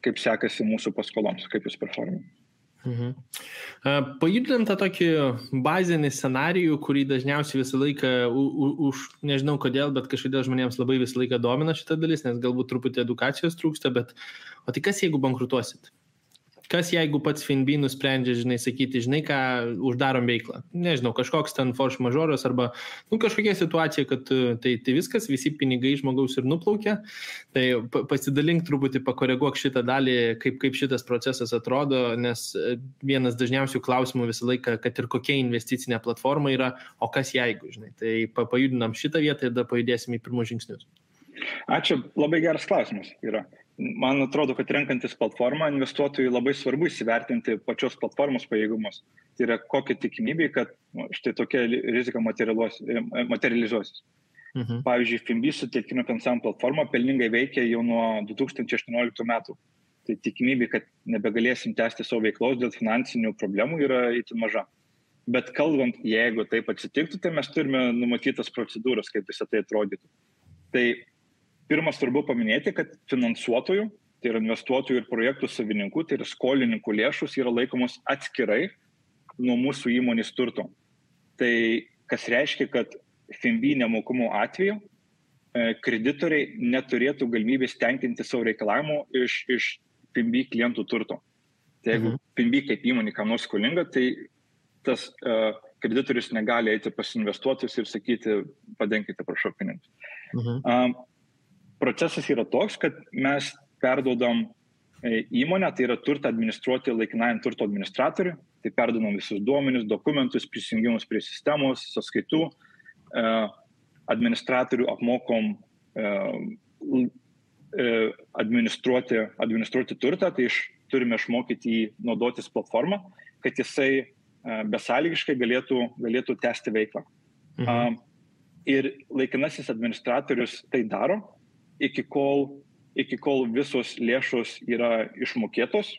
kaip sekasi mūsų paskoloms, kaip jūs performate. Mhm. Pajudinam tą tokį bazinį scenarijų, kurį dažniausiai visą laiką, už, nežinau kodėl, bet kažkodėl žmonėms labai visą laiką domina šitą dalis, nes galbūt truputį edukacijos trūksta, bet o tai kas jeigu bankrutuosit? Kas jeigu pats Finby nusprendžia, žinai, sakyti, žinai, ką uždarom veiklą. Nežinau, kažkoks ten forš mažoras arba, nu, kažkokia situacija, kad e, tai, tai viskas, visi pinigai žmogaus ir nuplaukia. Tai pasidalink truputį, pakoreguok šitą dalį, kaip, kaip šitas procesas atrodo, nes e, vienas dažniausių klausimų visą laiką, kad ir kokia investicinė platforma yra, o kas jeigu, žinai. Tai pajudinam šitą vietą ir tada pajudėsim į pirmus žingsnius. Ačiū, labai geras klausimas yra man atrodo, kad renkantis platformą investuotojui labai svarbu įsivertinti pačios platformos pajėgumus. Tai yra kokia tikimybė, kad nu, štai tokia rizika materializuosis. Mhm. Pavyzdžiui, FIMB sutelktinio finansavimo platforma pelningai veikia jau nuo 2018 metų. Tai tikimybė, kad nebegalėsim tęsti savo veiklos dėl finansinių problemų yra itin maža. Bet kalbant, jeigu taip atsitiktų, tai mes turime numatytas procedūras, kaip visą tai atrodytų. Tai pirma svarbu paminėti, kad finansuotojų, tai yra investuotojų ir projektų savininkų, tai yra skolininkų lėšus yra laikomos atskirai nuo mūsų įmonės turto. Tai kas reiškia, kad FIMB nemokumo atveju e, kreditoriai neturėtų galimybės tenkinti savo reikalavimų iš, iš FIMB klientų turto. Tai jeigu mhm. FIMB kaip įmonė kam nors skolinga, tai tas uh, kreditorius negali eiti pas investuotojus ir sakyti, padenkite, prašau, pinigus. Mhm. Um, procesas yra toks, kad mes perduodam e, įmonę, tai yra turtą administruoti laikinajam turto administratoriui, tai perduodam visus duomenis, dokumentus, prisijungimus prie sistemos, sąskaitų, e, administratorių apmokom e, administruoti, administruoti turtą, tai iš, turime išmokyti jį naudotis platformą, kad jisai besąlygiškai galėtų, galėtų tęsti veiklą. Mhm. Ir laikinasis administratorius tai daro, iki kol, iki kol visos lėšos yra išmokėtos,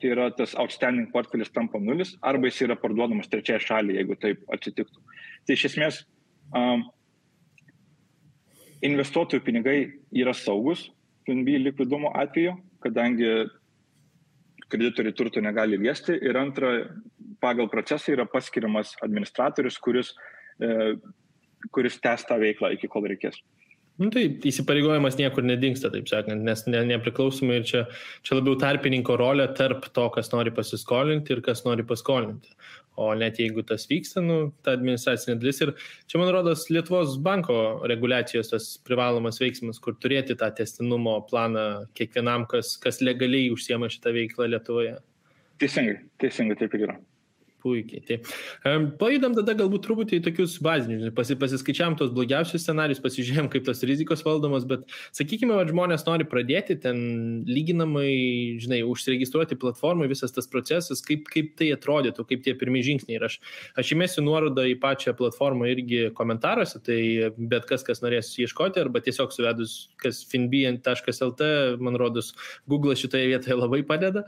tai yra tas outstanding portfelis tampa nulis, arba jis yra parduodamas trečiai šaliai, jeigu taip atsitiktų. Tai iš esmės um, investuotojų pinigai yra saugus PNB likvidumo atveju, kadangi kreditoriai turto negali liesti. Ir antra, pagal procesą yra paskiriamas administratorius, kuris, e, kuris tęs tą veiklą iki kol reikės. Nu, tai įsipareigojimas niekur nedingsta, taip sakant, nes ne, nepriklausomai ir čia, čia labiau tarpininko rolė tarp to, kas nori pasiskolinti ir kas nori paskolinti. O net jeigu tas vyksta, nu, ta administracinė dalis ir čia, man rodos, Lietuvos banko reguliacijos tas privalomas veiksmas, kur turėti tą testinumo planą kiekvienam, kas, kas legaliai užsiema šitą veiklą Lietuvoje. Teisingai, teisingai taip ir yra. Puikiai. Tai um, pajudam tada galbūt truputį į tokius bazinius, pasi, pasiskaičiam tos blogiausius scenarius, pasižiūrėjom, kaip tos rizikos valdomos, bet sakykime, kad žmonės nori pradėti ten lyginamai, žinai, užsiregistruoti platformai, visas tas procesas, kaip, kaip tai atrodytų, kaip tie pirmieji žingsniai. Ir aš, aš įmėsiu nuorodą į pačią platformą irgi komentaruose, tai bet kas, kas norės ieškoti, arba tiesiog suvedus, kas finbn.lt, man rodos, Google šitoje vietoje labai padeda.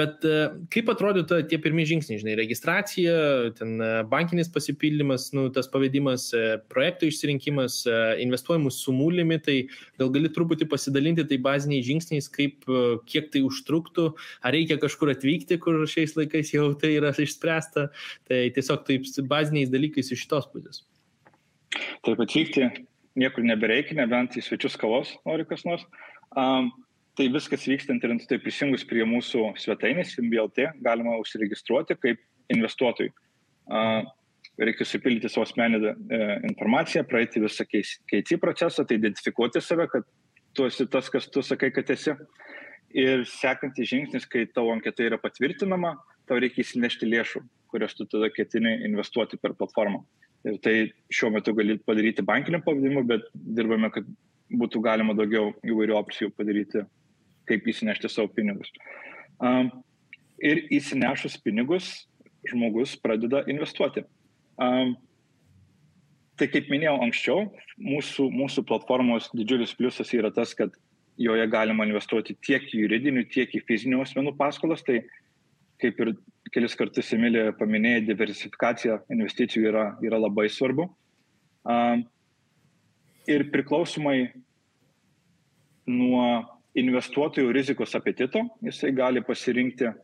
Bet kaip atrodytų tie pirmieji žingsniai, žinai, registracija, ten e, bankinis pasipildymas, nu, tas pavedimas, e, projektų išsirinkimas, e, investuojamų sumų limitai, gal gali truputį pasidalinti tai baziniais žingsniais, kaip, kiek tai užtruktų, ar reikia kažkur atvykti, kur šiais laikais jau tai yra išspręsta, tai tiesiog taip baziniais dalykais iš šitos pusės. Taip atvykti niekur nebereikia, nebent į svečius kavos nori kas nors. Um, tai viskas vyksta internetu, tai prisijungus prie mūsų svetainės MBLT galima užsiregistruoti kaip investuotojui. reikia supildyti savo asmeninę e, informaciją, praeiti visą keitį procesą, tai identifikuoti save, kad tu esi tas, kas tu sakai, kad esi. Ir sekantis žingsnis, kai tavo anketa yra patvirtinama, tau reikia įsinešti lėšų, kurias tu tada ketini investuoti per platformą. Ir tai šiuo metu gali padaryti bankiniu pavadimu, bet dirbame, kad būtų galima daugiau įvairių opcijų padaryti, kaip įsinešti savo pinigus. Um, ir įsinešus pinigus, žmogus pradeda investuoti. Um, tai kaip minėjau anksčiau, mūsų, mūsų platformos didžiulis pliusas yra tas, kad joje galima investuoti tiek į juridinių, tiek į fizinių asmenų paskolas. Tai kaip ir kelis kartus Emilija paminėjo, diversifikacija investicijų yra, yra labai svarbu. Um, ir priklausomai nuo investuotojų rizikos apetito, jisai gali pasirinkti e,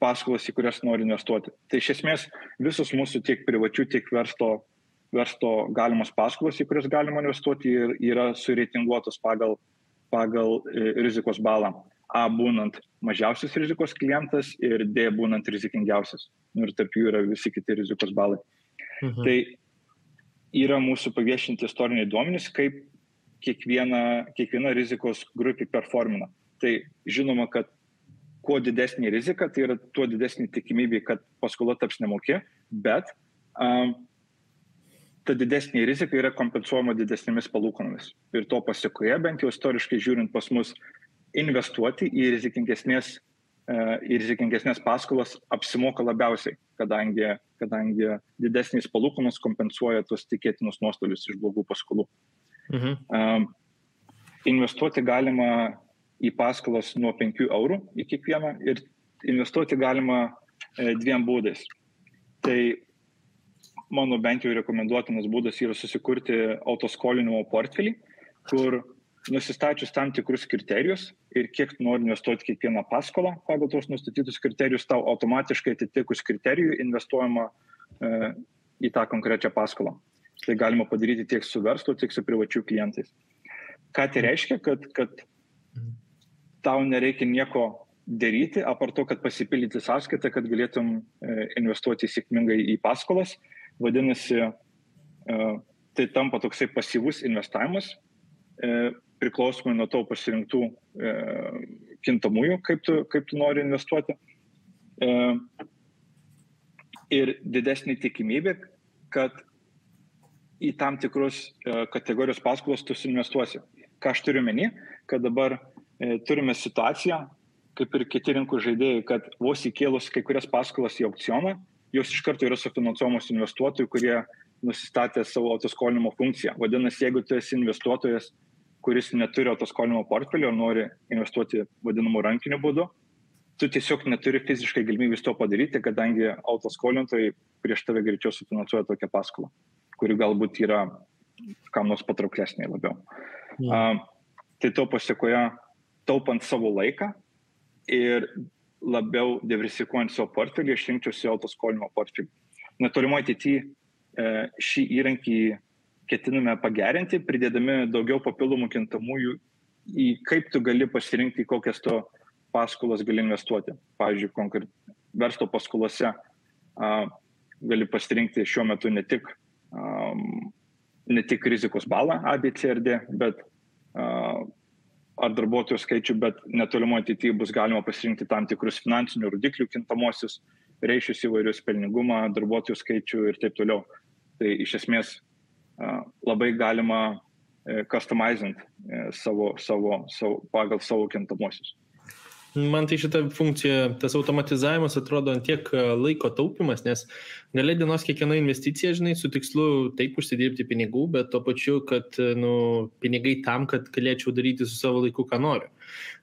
paskolas, į kurias nori investuoti. Tai iš esmės visos mūsų tiek privačių, tiek versto, versto galimos paskolas, į kurias galima investuoti, yra sureitinguotos pagal, pagal e, rizikos balą. A būnant mažiausias rizikos klientas ir D būnant rizikingiausias. Ir tarp jų yra visi kiti rizikos balai. Mhm. Tai yra mūsų paviešinti istoriniai duomenys, kaip kiekviena, kiekviena rizikos grupė performina. Tai žinoma, kad kuo didesnė rizika, tai yra tuo didesnė tikimybė, kad paskola taps nemokė, bet um, ta didesnė rizika yra kompensuojama didesnėmis palūkanomis. Ir to pasiekoje, bent jau istoriškai žiūrint pas mus, investuoti į rizikingesnės į rizikingesnės paskolas apsimoka labiausiai, kadangi, kadangi didesnės palūkanos kompensuoja tos tikėtinus nuostolius iš blogų paskolų. Mhm. Um, investuoti galima į paskolas nuo 5 eurų į kiekvieną ir investuoti galima e, dviem būdais. Tai mano bent jau rekomenduotinas būdas yra susikurti autoskolinimo portfelį, kur nusistačius tam tikrus kriterijus ir kiek nori investuoti kiekvieną paskolą pagal tos nustatytus kriterijus, tau automatiškai atitikus kriterijų investuojama e, į tą konkrečią paskolą. Tai galima padaryti tiek su verslu, tiek su privačių klientais. Ką tai reiškia, kad, kad tau nereikia nieko daryti, apart to, kad pasipildyti sąskaitą, kad galėtum e, investuoti sėkmingai į paskolas. Vadinasi, e, tai tampa toksai pasyvus investavimas, e, priklausomai nuo tavo pasirinktų kintamųjų, kaip tu, kaip tu nori investuoti. Ir didesnė tikimybė, kad į tam tikrus kategorijos paskolos tu suinvestuosi. Ką aš turiu meni, kad dabar turime situaciją, kaip ir kiti rinkų žaidėjai, kad vos įkėlus kai kurias paskolas į aukcioną, jos iš karto yra sufinansuojamos investuotojų, kurie nusistatė savo autoskolinimo funkciją. Vadinasi, jeigu tu esi investuotojas kuris neturi autoskolinimo portfelio ir nori investuoti vadinamu rankiniu būdu, tu tiesiog neturi fiziškai galimybės to padaryti, kadangi autoskolintojai prieš tave greičiau sufinansuoja tokią paskolą, kuri galbūt yra kam nors patrauklesnė labiau. Ja. Uh, tai to pasiekoje, taupant savo laiką ir labiau diversifikuojant savo portfelį, aš rinkčiausi autoskolinimo portfelį. Netolimoje ateityje šį įrankį ketiname pagerinti, pridėdami daugiau papildomų kintamųjų į kaip tu gali pasirinkti, kokias to paskolas gali investuoti. Pavyzdžiui, konkret, verslo paskolose a, gali pasirinkti šiuo metu ne tik, a, ne tik rizikos balą ABCRD, bet a, ar darbuotojų skaičių, bet netolimo ateityje bus galima pasirinkti tam tikrus finansinių rodiklių kintamosius, reišius įvairius pelningumą, darbuotojų skaičių ir taip toliau. Tai iš esmės labai galima e, customizint e, savo, savo, savo, pagal savo kintamosius. Man tai šita funkcija, tas automatizavimas atrodo ant tiek e, laiko taupimas, nes galia dienos kiekviena investicija, žinai, su tikslu taip užsidirbti pinigų, bet tuo pačiu, kad nu, pinigai tam, kad galėčiau daryti su savo laiku, ką noriu.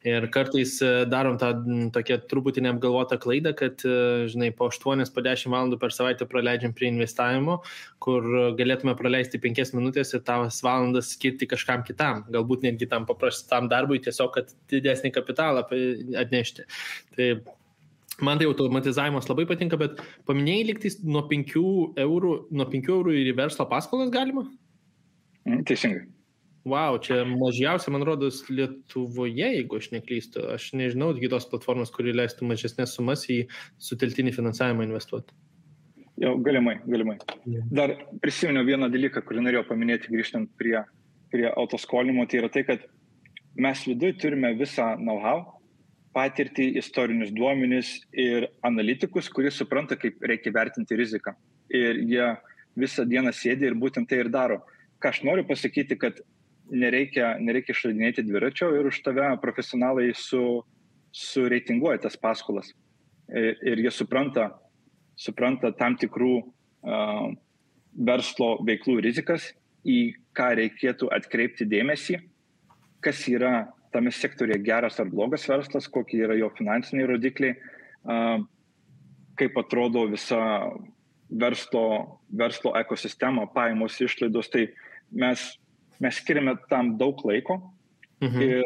Ir kartais e, darom tą tokią truputį neapgalvotą klaidą, kad, e, žinai, po 8, po 10 valandų per savaitę praleidžiam prie investavimo, kur galėtume praleisti 5 minutės ir tas valandas skirti kažkam kitam, galbūt netgi tam paprastam darbui, tiesiog, kad didesnį kapitalą atnešti. Tai Man tai automatizavimas labai patinka, bet paminėjai liktais nuo 5 eurų, nuo 5 eurų ir į verslo paskolas galima? Mm, teisingai. Wow, čia mažiausia, man rodos, Lietuvoje, jeigu aš neklystu. Aš nežinau kitos platformos, kuri leistų mažesnės sumas į suteltinį finansavimą investuoti. Jau, galimai, galimai. Dar prisiminiau vieną dalyką, kurį norėjau paminėti grįžtant prie, prie autoskolimo, tai yra tai, kad mes viduje turime visą know-how, patirtį, istorinius duomenis ir analitikus, kurie supranta, kaip reikia vertinti riziką. Ir jie visą dieną sėdi ir būtent tai ir daro. Ką aš noriu pasakyti, kad nereikia, nereikia išradinėti dviračio ir už tave profesionalai su, sureitinguoja tas paskolas. Ir, ir jie supranta, supranta tam tikrų uh, verslo veiklų rizikas, į ką reikėtų atkreipti dėmesį, kas yra tame sektorėje geras ar blogas verslas, kokie yra jo finansiniai rodikliai, kaip atrodo visa verslo, verslo ekosistema, pajamos išlaidos. Tai mes, mes skiriame tam daug laiko mhm. ir,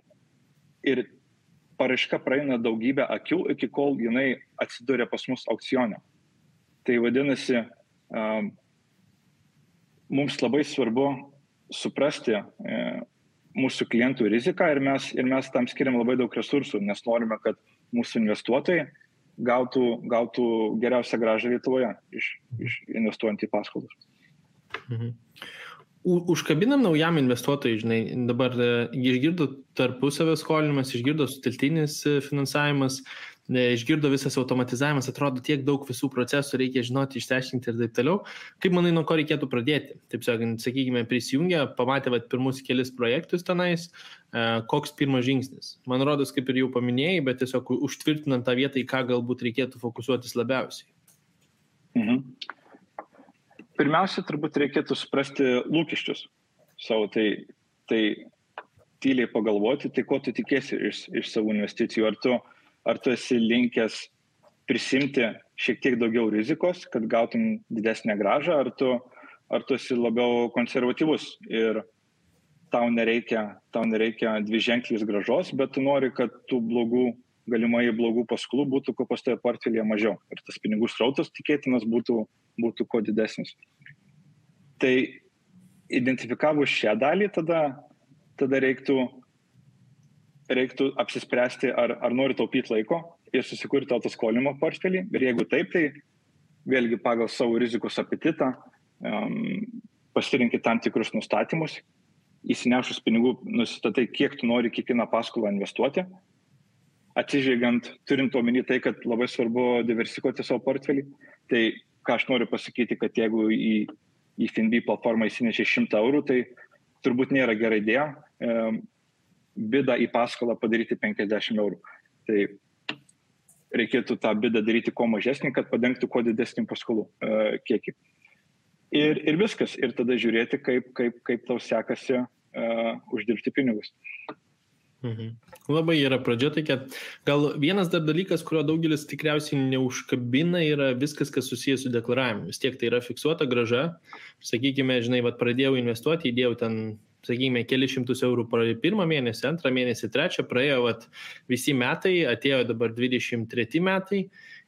ir paraiška praeina daugybę akių, iki kol jinai atsiduria pas mus aukcione. Tai vadinasi, mums labai svarbu suprasti, mūsų klientų riziką ir mes, ir mes tam skiriam labai daug resursų, nes norime, kad mūsų investuotojai gautų, gautų geriausią gražą Lietuvoje iš, iš investuojant į paskolas. Mhm. Užkabinam naujam investuotojui, žinai, dabar e, išgirdo tarpusavio skolinimas, išgirdo sutiltinis e, finansavimas, išgirdo visas automatizavimas, atrodo tiek daug visų procesų reikia žinoti, išsiaiškinti ir taip toliau. Kaip manai, nuo ko reikėtų pradėti? Taip sakant, sakykime, prisijungę, pamatė vat, pirmus kelis projektus tenais, e, koks pirmas žingsnis? Man rodos, kaip ir jau paminėjai, bet tiesiog užtvirtinant tą vietą, į ką galbūt reikėtų fokusuotis labiausiai. Mhm. Pirmiausia, turbūt reikėtų suprasti lūkesčius savo, tai, tai tyliai pagalvoti, tai ko tu tikėsi iš, iš savo investicijų. Ar tu uh, ar tu esi linkęs prisimti šiek tiek daugiau rizikos, kad gautum didesnę gražą, ar tu, ar tu esi labiau konservatyvus ir tau nereikia, tau nereikia dvi ženklys gražos, bet tu nori, kad tų blogų, galimai blogų paskolų būtų kuo pastoje portfelėje mažiau ir tas pinigų srautas tikėtinas būtų, būtų kuo didesnis. Tai identifikavus šią dalį, tada, tada reiktų reiktų apsispręsti, ar, ar nori taupyti laiko ir susikurti autoskolimo portfelį. Ir jeigu taip, tai vėlgi pagal savo rizikos apetitą um, pasirinkti tam tikrus nustatymus, įsinešus pinigų, nusistatai, kiek tu nori kiekvieną paskolą investuoti, atsižvelgiant, turint omeny tai, kad labai svarbu diversifikuoti savo portfelį. Tai ką aš noriu pasakyti, kad jeigu į, į FinB platformą įsineši 100 eurų, tai turbūt nėra gera idėja bidą į paskolą padaryti 50 eurų. Tai reikėtų tą bidą daryti kuo mažesnį, kad padengtų kuo didesnį paskolų uh, kiekį. Ir, ir viskas. Ir tada žiūrėti, kaip, kaip, kaip tau sekasi uh, uždirbti pinigus. Mhm. Labai yra pradžia tokia. Gal vienas dar dalykas, kurio daugelis tikriausiai neužkabina, yra viskas, kas susijęs su deklaravimu. Vis tiek tai yra fiksuota graža. Sakykime, žinai, vad pradėjau investuoti, įdėjau ten sakykime, keli šimtus eurų pirmą mėnesį, antrą mėnesį, trečią, praėjo vat, visi metai, atėjo dabar 23 metai.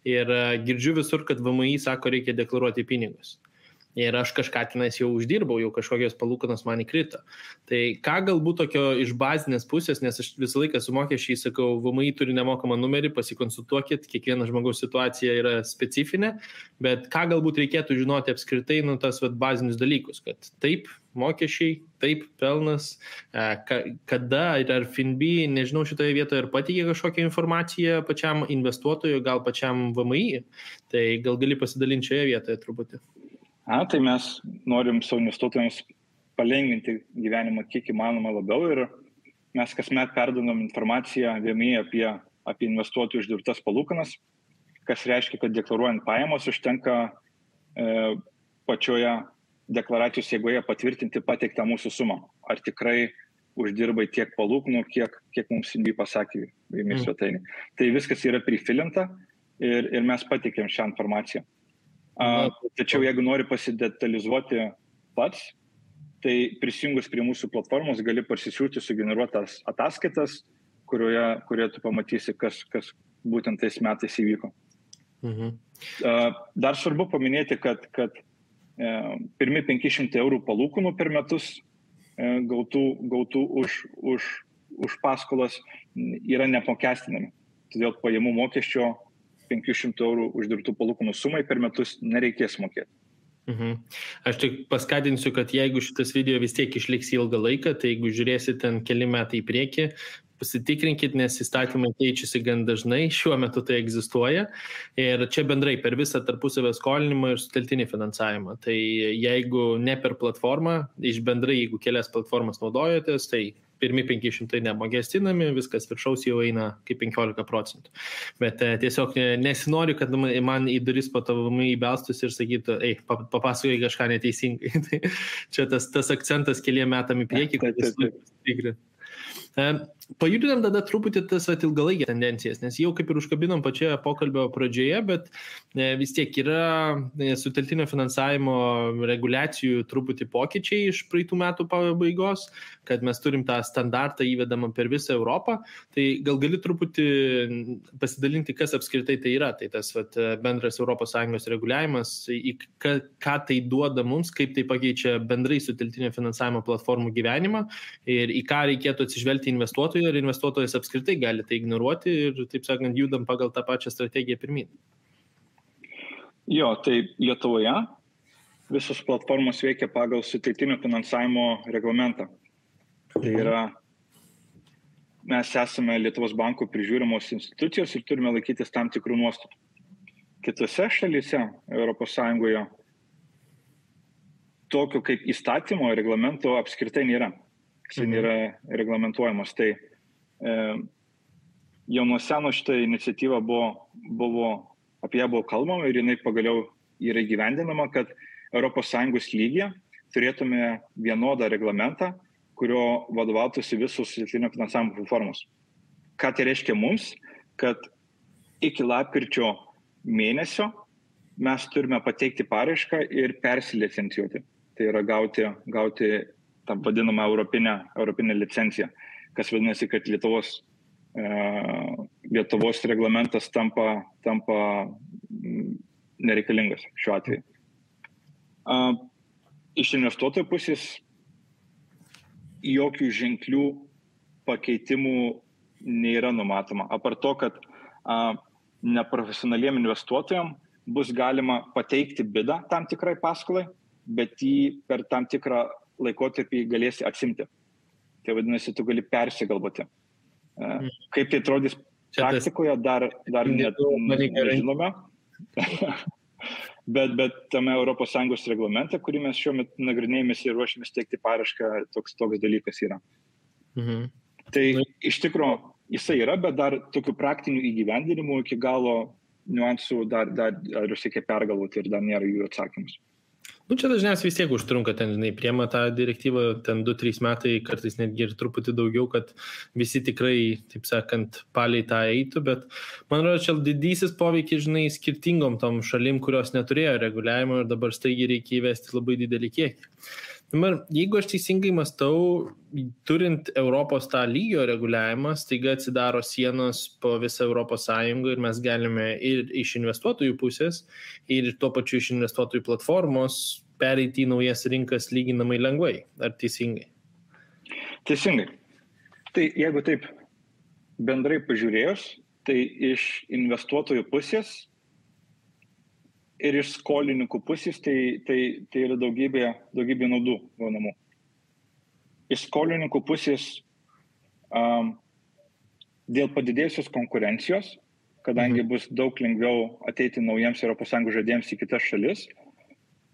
Ir girdžiu visur, kad VMI sako, reikia deklaruoti pinigus ir aš kažką tenais jau uždirbau, jau kažkokios palūkanos man įkrito. Tai ką galbūt tokio iš bazinės pusės, nes aš visą laiką su mokesčiai sakau, VMI turi nemokamą numerį, pasikonsultuokit, kiekvieno žmogaus situacija yra specifinė, bet ką galbūt reikėtų žinoti apskritai, nu tas vat, bazinius dalykus, kad taip, mokesčiai, taip, pelnas, e, kada ir ar FinB, nežinau, šitoje vietoje ir patikė kažkokią informaciją pačiam investuotojui, gal pačiam VMI, tai gal gali pasidalinti šioje vietoje truputį. A, tai mes norim savo investuotojams palengvinti gyvenimą kiek įmanoma labiau ir mes kasmet perdodam informaciją VMI apie, apie investuotojų uždirbtas palūkanas, kas reiškia, kad deklaruojant pajamos užtenka e, pačioje deklaracijos jėgoje patvirtinti pateiktą mūsų sumą. Ar tikrai uždirbai tiek palūkanų, kiek, kiek mums Simbi pasakė VMI mm. svetainė. Tai viskas yra prifilinta ir, ir mes pateikėm šią informaciją. A, tačiau jeigu nori pasidetalizuoti pats, tai prisijungus prie mūsų platformos gali parsisiųsti sugeneruotas ataskaitas, kurioje, kurioje tu pamatysi, kas, kas būtent tais metais įvyko. Mhm. Dar svarbu paminėti, kad, kad e, pirmi 500 eurų palūkanų per metus e, gautų, gautų už, už, už paskolas yra nepokestinami. Todėl pajamų mokesčio 500 eurų uždirbtų palūkanų sumai per metus nereikės mokėti. Mhm. Aš tik paskatinsiu, kad jeigu šitas video vis tiek išliks ilgą laiką, tai jeigu žiūrėsite ten keli metai į priekį, pasitikrinkit, nes įstatymai keičiasi gan dažnai, šiuo metu tai egzistuoja. Ir čia bendrai per visą tarpusavę skolinimą ir suteltinį finansavimą. Tai jeigu ne per platformą, iš bendrai, jeigu kelias platformas naudojotės, tai pirmi 500 nemokestinami, viskas viršaus jau eina kaip 15 procentų. Bet e, tiesiog nesinori, kad man į duris patavamai įbelstus ir sakytų, ei, papasakoji kažką neteisingai. (laughs) tai čia tas, tas akcentas keliam metam į priekį, kad jis tikrinti. Pajudinam tada truputį tas ilgalaikį tendencijas, nes jau kaip ir užkabinom pačioje pokalbio pradžioje, bet e, vis tiek yra e, suteltinio finansavimo reguliacijų truputį pokyčiai iš praeitų metų pabaigos, kad mes turim tą standartą įvedamą per visą Europą. Tai gal gali truputį pasidalinti, kas apskritai tai yra, tai tas vat, bendras ES reguliavimas, ką, ką tai duoda mums, kaip tai pakeičia bendrai suteltinio finansavimo platformų gyvenimą ir į ką reikėtų atsižvelgti investuotojų investuotojų ir investuotojas apskritai gali tai ignoruoti ir, taip sakant, judam pagal tą pačią strategiją pirmin. Jo, tai Lietuvoje visos platformos veikia pagal suteiktinio finansavimo reglamentą. Tai yra, mes esame Lietuvos bankų prižiūrimos institucijos ir turime laikytis tam tikrų nuostatų. Kitose šalyse ES tokio kaip įstatymo reglamento apskritai nėra. Jis mhm. nėra reglamentuojamas. Tai E, jau nuo seno šitą iniciatyvą buvo, buvo, apie ją buvo kalbama ir jinai pagaliau yra gyvendinama, kad ES lygyje turėtume vienodą reglamentą, kurio vadovautųsi visus sėklinio finansavimo platformos. Ką tai reiškia mums, kad iki lapkričio mėnesio mes turime pateikti paraišką ir persilicencijuoti. Tai yra gauti, gauti tą vadinamą europinę, europinę licenciją kas vadinasi, kad Lietuvos, e, Lietuvos reglamentas tampa, tampa mm, nereikalingas šiuo atveju. Iš investuotojų pusės jokių ženklių pakeitimų nėra numatoma. Apart to, kad neprofesionaliem investuotojam bus galima pateikti bidą tam tikrai paskolai, bet jį per tam tikrą laikotarpį galėsi atsimti. Tai vadinasi, tu gali persigalvoti. E, mm. Kaip tai atrodys praktikoje, dar, dar net, nežinome. (laughs) bet, bet tame ES reglamente, kurį mes šiuo metu nagrinėjomės ir ruošiamės teikti parašką, toks, toks dalykas yra. Mhm. Tai iš tikrųjų jisai yra, bet dar tokių praktinių įgyvendinimų iki galo niuansų dar, dar, dar reikia pergalvoti ir dar nėra jų atsakymus. Nu, čia dažniausiai vis tiek užtrunka, ten, žinai, priema tą direktyvą, ten 2-3 metai, kartais netgi ir truputį daugiau, kad visi tikrai, taip sakant, paliai tą eitų, bet man atrodo, čia didysis poveikis, žinai, skirtingom tom šalim, kurios neturėjo reguliavimo ir dabar staigiai reikia įvesti labai didelį kiekį. Dabar, jeigu aš teisingai mastau, turint Europos tą lygio reguliavimą, staiga atsidaro sienos po visą Europos Sąjungą ir mes galime ir iš investuotojų pusės, ir tuo pačiu iš investuotojų platformos pereiti į naujas rinkas lyginamai lengvai. Ar teisingai? Teisingai. Tai jeigu taip bendrai pažiūrėjus, tai iš investuotojų pusės ir iš skolininkų pusės tai, tai, tai yra daugybė, daugybė naudų gaunamų. Iš skolininkų pusės um, dėl padidėjusios konkurencijos, kadangi mhm. bus daug lengviau ateiti naujiems ES žaidėjams į kitas šalis,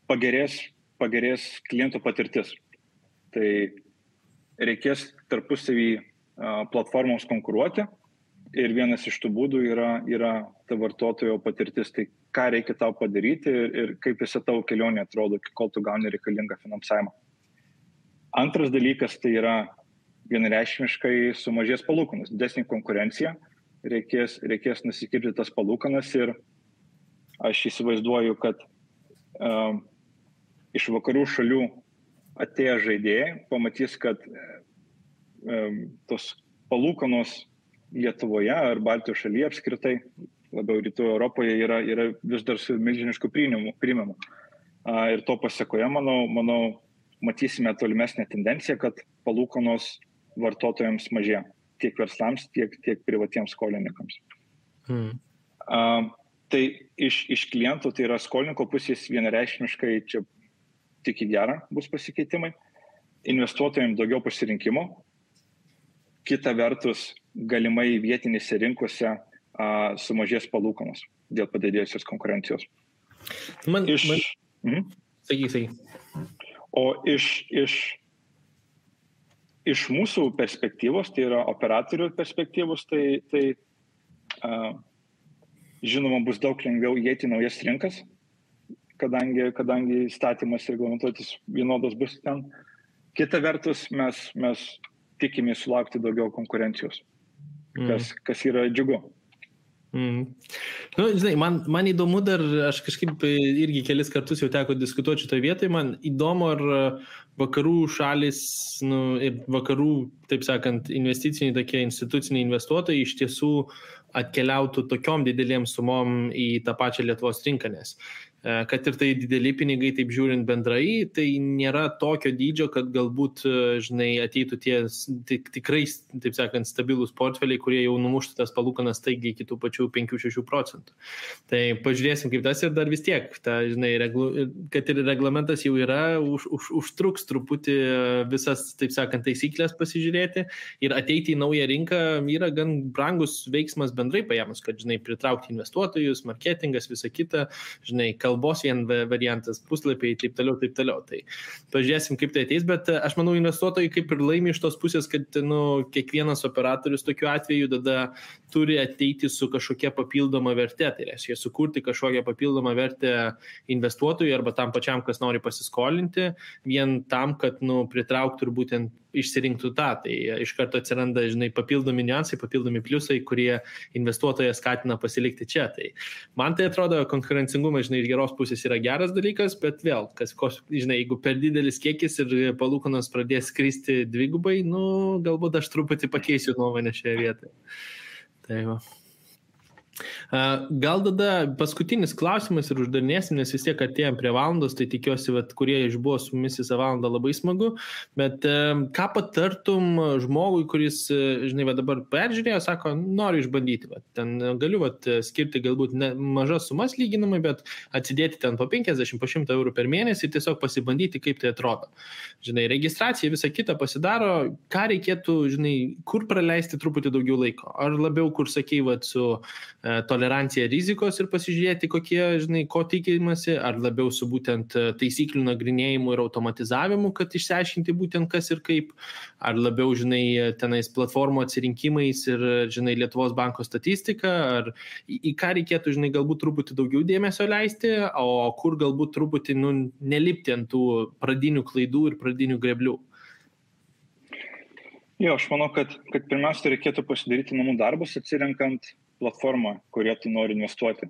pagerės, pagerės klientų patirtis. Tai reikės tarpusavį platformoms konkuruoti ir vienas iš tų būdų yra, yra ta vartotojo patirtis. Tai ką reikia tau padaryti ir, ir kaip visa tavo kelionė atrodo, kol tu gauni reikalingą finansavimą. Antras dalykas tai yra vienareišmiškai sumažės palūkanas, didesnė konkurencija, reikės, reikės nusikirti tas palūkanas ir aš įsivaizduoju, kad uh, iš vakarų šalių atėję žaidėjai pamatys, kad um, tos palūkanos Lietuvoje ar Baltijos šalyje apskritai labiau rytų Europoje yra, yra vis dar su milžinišku priimamu. Ir to pasiekoje, manau, manau, matysime tolimesnę tendenciją, kad palūkonos vartotojams mažėja tiek verslams, tiek, tiek privatiems skolininkams. Hmm. Tai iš, iš klientų, tai yra skolininko pusės vienareišmiškai čia tik į gerą bus pasikeitimai. Investuotojams daugiau pasirinkimo. Kita vertus, galimai vietinėse rinkose a, sumažės palūkanos dėl padidėjusios konkurencijos. Man, iš, man... Mhm. Sakyk, sakyk. O iš, iš, iš mūsų perspektyvos, tai yra operatorių perspektyvos, tai, tai a, žinoma bus daug lengviau įeiti naujas rinkas, kadangi, kadangi įstatymas reglamentuotis vienodas bus ten. Kita vertus, mes, mes tikimės sulaukti daugiau konkurencijos, kas, mm. kas yra džiugu. Mm. Nu, žinai, man, man įdomu dar, aš kažkaip irgi kelis kartus jau teko diskutuoti šitoje vietoje, man įdomu, ar vakarų šalis nu, ir vakarų, taip sakant, investiciniai tokie instituciniai investuotojai iš tiesų atkeliautų tokiom didelėm sumom į tą pačią Lietuvos rinką, nes E, kad ir tai dideli pinigai, taip žiūrint bendrai, tai nėra tokio dydžio, kad galbūt, e, žinai, ateitų tie tik, tikrai, taip sakant, stabilūs portfeliai, kurie jau numuštų tas palūkanas taigi iki tų pačių 5-6 procentų. Tai pažiūrėsim, kaip tas ir dar vis tiek, ta, žinai, reglu, kad ir reglamentas jau yra, už, už, užtruks truputį visas, taip sakant, taisyklės pasižiūrėti ir ateiti į naują rinką yra gan brangus veiksmas bendrai paėmus, kad, žinai, pritraukti investuotojus, marketingas, visa kita, žinai, kalbėti kalbos vien variantas, puslapiai ir taip toliau, taip toliau. Tai pažiūrėsim, kaip tai ateis, bet e, aš manau, investuotojai kaip ir laimi iš tos pusės, kad nu, kiekvienas operatorius tokiu atveju tada turi ateiti su kažkokia papildoma verte. Tai reiškia, sukurti kažkokią papildomą vertę investuotojui arba tam pačiam, kas nori pasiskolinti, vien tam, kad nu, pritrauktų ir būtent išsirinktų tą. Tai iš karto atsiranda, žinai, papildomi niuansai, papildomi pliusai, kurie investuotoją skatina pasilikti čia. Tai man tai atrodo, konkurencingumas, žinai, iš geros pusės yra geras dalykas, bet vėl, kas, žinai, jeigu per didelis kiekis ir palūkanos pradės kristi dvigubai, nu, galbūt aš truputį pakeisiu nuomonę šioje vietoje. Tai va. Gal tada paskutinis klausimas ir uždarinėsim, nes vis tiek atėjom prie valandos, tai tikiuosi, vat, kurie išbuvo su mumis visą valandą labai smagu, bet ką patartum žmogui, kuris, žinai, va, dabar peržiūrėjo, sako, noriu išbandyti, va, ten galiu va, skirti galbūt ne, mažas sumas lyginamai, bet atsidėti ten po 50, po 100 eurų per mėnesį ir tiesiog pasibandyti, kaip tai atrodo. Žinai, registracija visą kitą pasidaro, ką reikėtų, žinai, kur praleisti truputį daugiau laiko. Ar labiau, kur sakei, va, su E, toleranciją rizikos ir pasižiūrėti, kokie, žinai, ko tikimasi, ar labiau su būtent e, taisyklių nagrinėjimu ir automatizavimu, kad išsiaiškinti būtent kas ir kaip, ar labiau, žinai, tenais platformų atsirinkimais ir, žinai, Lietuvos banko statistika, ar į, į ką reikėtų, žinai, galbūt truputį daugiau dėmesio leisti, o kur galbūt truputį, nu, nelipti ant tų pradinių klaidų ir pradinių greblių. Jo, aš manau, kad, kad pirmiausia reikėtų pasidaryti namų darbus, atsirenkant platformą, kurie tu nori investuoti.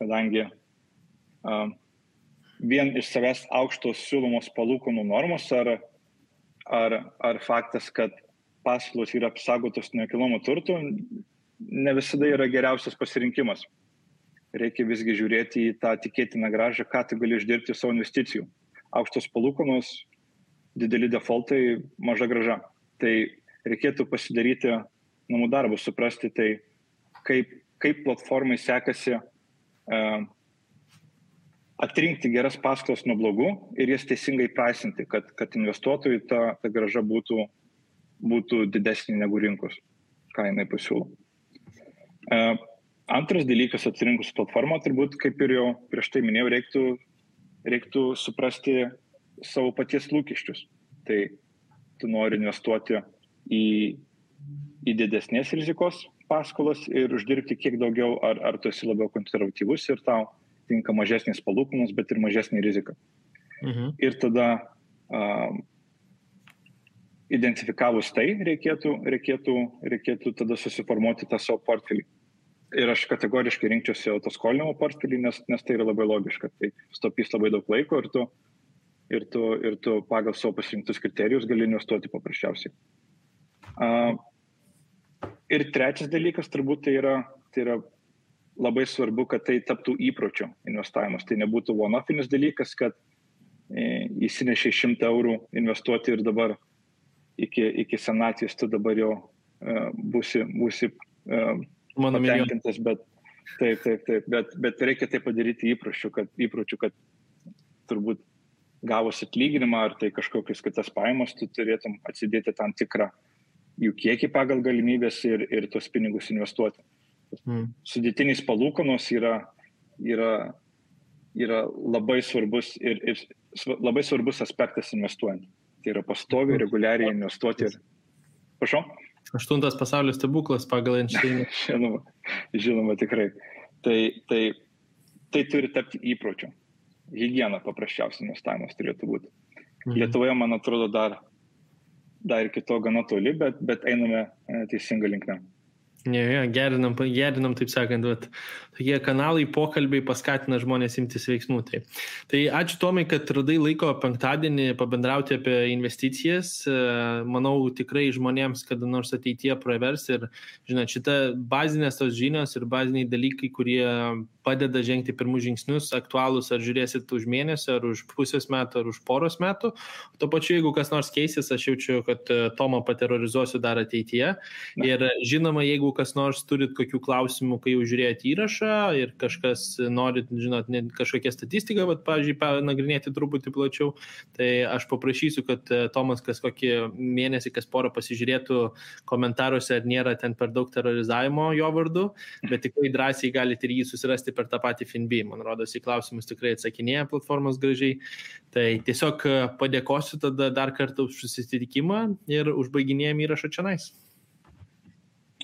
Kadangi uh, vien iš savęs aukštos siūlomos palūkanų normos ar, ar, ar faktas, kad paskolos yra apsaugotos nekilnojamo turto, ne visada yra geriausias pasirinkimas. Reikia visgi žiūrėti į tą tikėtiną gražą, ką tu gali išdirbti savo investicijų. Aukštos palūkanos, dideli defaultai, maža graža. Tai reikėtų pasidaryti namų darbus, suprasti tai, kaip, kaip platformai sekasi uh, atrinkti geras paskolas nuo blogų ir jas teisingai praisinti, kad, kad investuotojui ta, ta graža būtų, būtų didesnė negu rinkos, ką jinai pasiūlo. Uh, antras dalykas atsirinkus platformą, turbūt, kaip ir jau prieš tai minėjau, reiktų, reiktų suprasti savo paties lūkesčius. Tai tu nori investuoti į, į didesnės rizikos paskolas ir uždirbti kiek daugiau, ar, ar tu esi labiau konservatyvus ir tau tinka mažesnės palūkanos, bet ir mažesnė rizika. Mhm. Ir tada uh, identifikavus tai, reikėtų, reikėtų, reikėtų tada susiformuoti tą savo portfelį. Ir aš kategoriškai rinkčiausi autoskolinimo portfelį, nes, nes tai yra labai logiška. Tai stopys labai daug laiko ir tu, ir tu, ir tu pagal savo pasirinktus kriterijus gali investuoti paprasčiausiai. Uh, Ir trečias dalykas turbūt tai yra, tai yra labai svarbu, kad tai taptų įpročių investavimas. Tai nebūtų one-offinis dalykas, kad e, įsinešiai 100 eurų investuoti ir dabar iki, iki senatvės tu dabar jau e, būsi, būsi e, patenkintas, bet, Taip, taip, taip, bet, bet reikia tai padaryti įpročių, kad, įpročių, kad turbūt gavus atlyginimą ar tai kažkokius kitas pajamas, tu turėtum atsidėti tam tikrą jų kiekį pagal galimybės ir, ir tos pinigus investuoti. Mm. Sudėtinis palūkanos yra, yra, yra labai svarbus ir, ir labai svarbus aspektas investuojant. Tai yra pastovi, reguliariai investuoti. Ir... Prašau? Aštuntas pasaulio stebuklas pagal Einšteiną. (laughs) žinoma, žinoma, tikrai. Tai, tai, tai turi tapti įpročiu. Hygiena paprasčiausias investavimas turėtų būti. Mhm. Lietuvoje, man atrodo, dar, dar iki to gana toli, bet, bet einame e, teisinga linkme. Ne, ja, gerinam, gerinam, taip sakant, bet tokie kanalai, pokalbiai paskatina žmonės imtis veiksmų. Tai, tai ačiū Tomai, kad radai laiko penktadienį pabendrauti apie investicijas. E, manau, tikrai žmonėms kada nors ateityje pravers ir, žinot, šita bazinės tos žinios ir baziniai dalykai, kurie padeda žengti pirmus žingsnius, aktualūs ar žiūrėsit už mėnesio, ar už pusės metų, ar už poros metų. Tuo pačiu, jeigu kas nors keisis, aš jaučiu, kad e, Tomą paterrorizuosiu dar ateityje. Ir žinoma, jeigu kas nors turit kokių klausimų, kai jau žiūrėjot įrašą ir kažkas norit, žinot, kažkokią statistiką, bet, pavyzdžiui, panagrinėti truputį plačiau, tai aš paprašysiu, kad e, Tomas kas kokį mėnesį, kas porą pasižiūrėtų komentaruose, ar nėra ten per daug terorizavimo jo vardu, bet tikrai drąsiai galite ir jį susirasti per tą patį FinB. Man rodos, į klausimus tikrai atsakinėja platformos gražiai. Tai tiesiog e, padėkosiu tada dar kartą už susitikimą ir užbaiginėjom įrašą čia nais.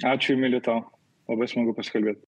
Ačiū, Emilį, tau. Labai smagu pasikalbėti.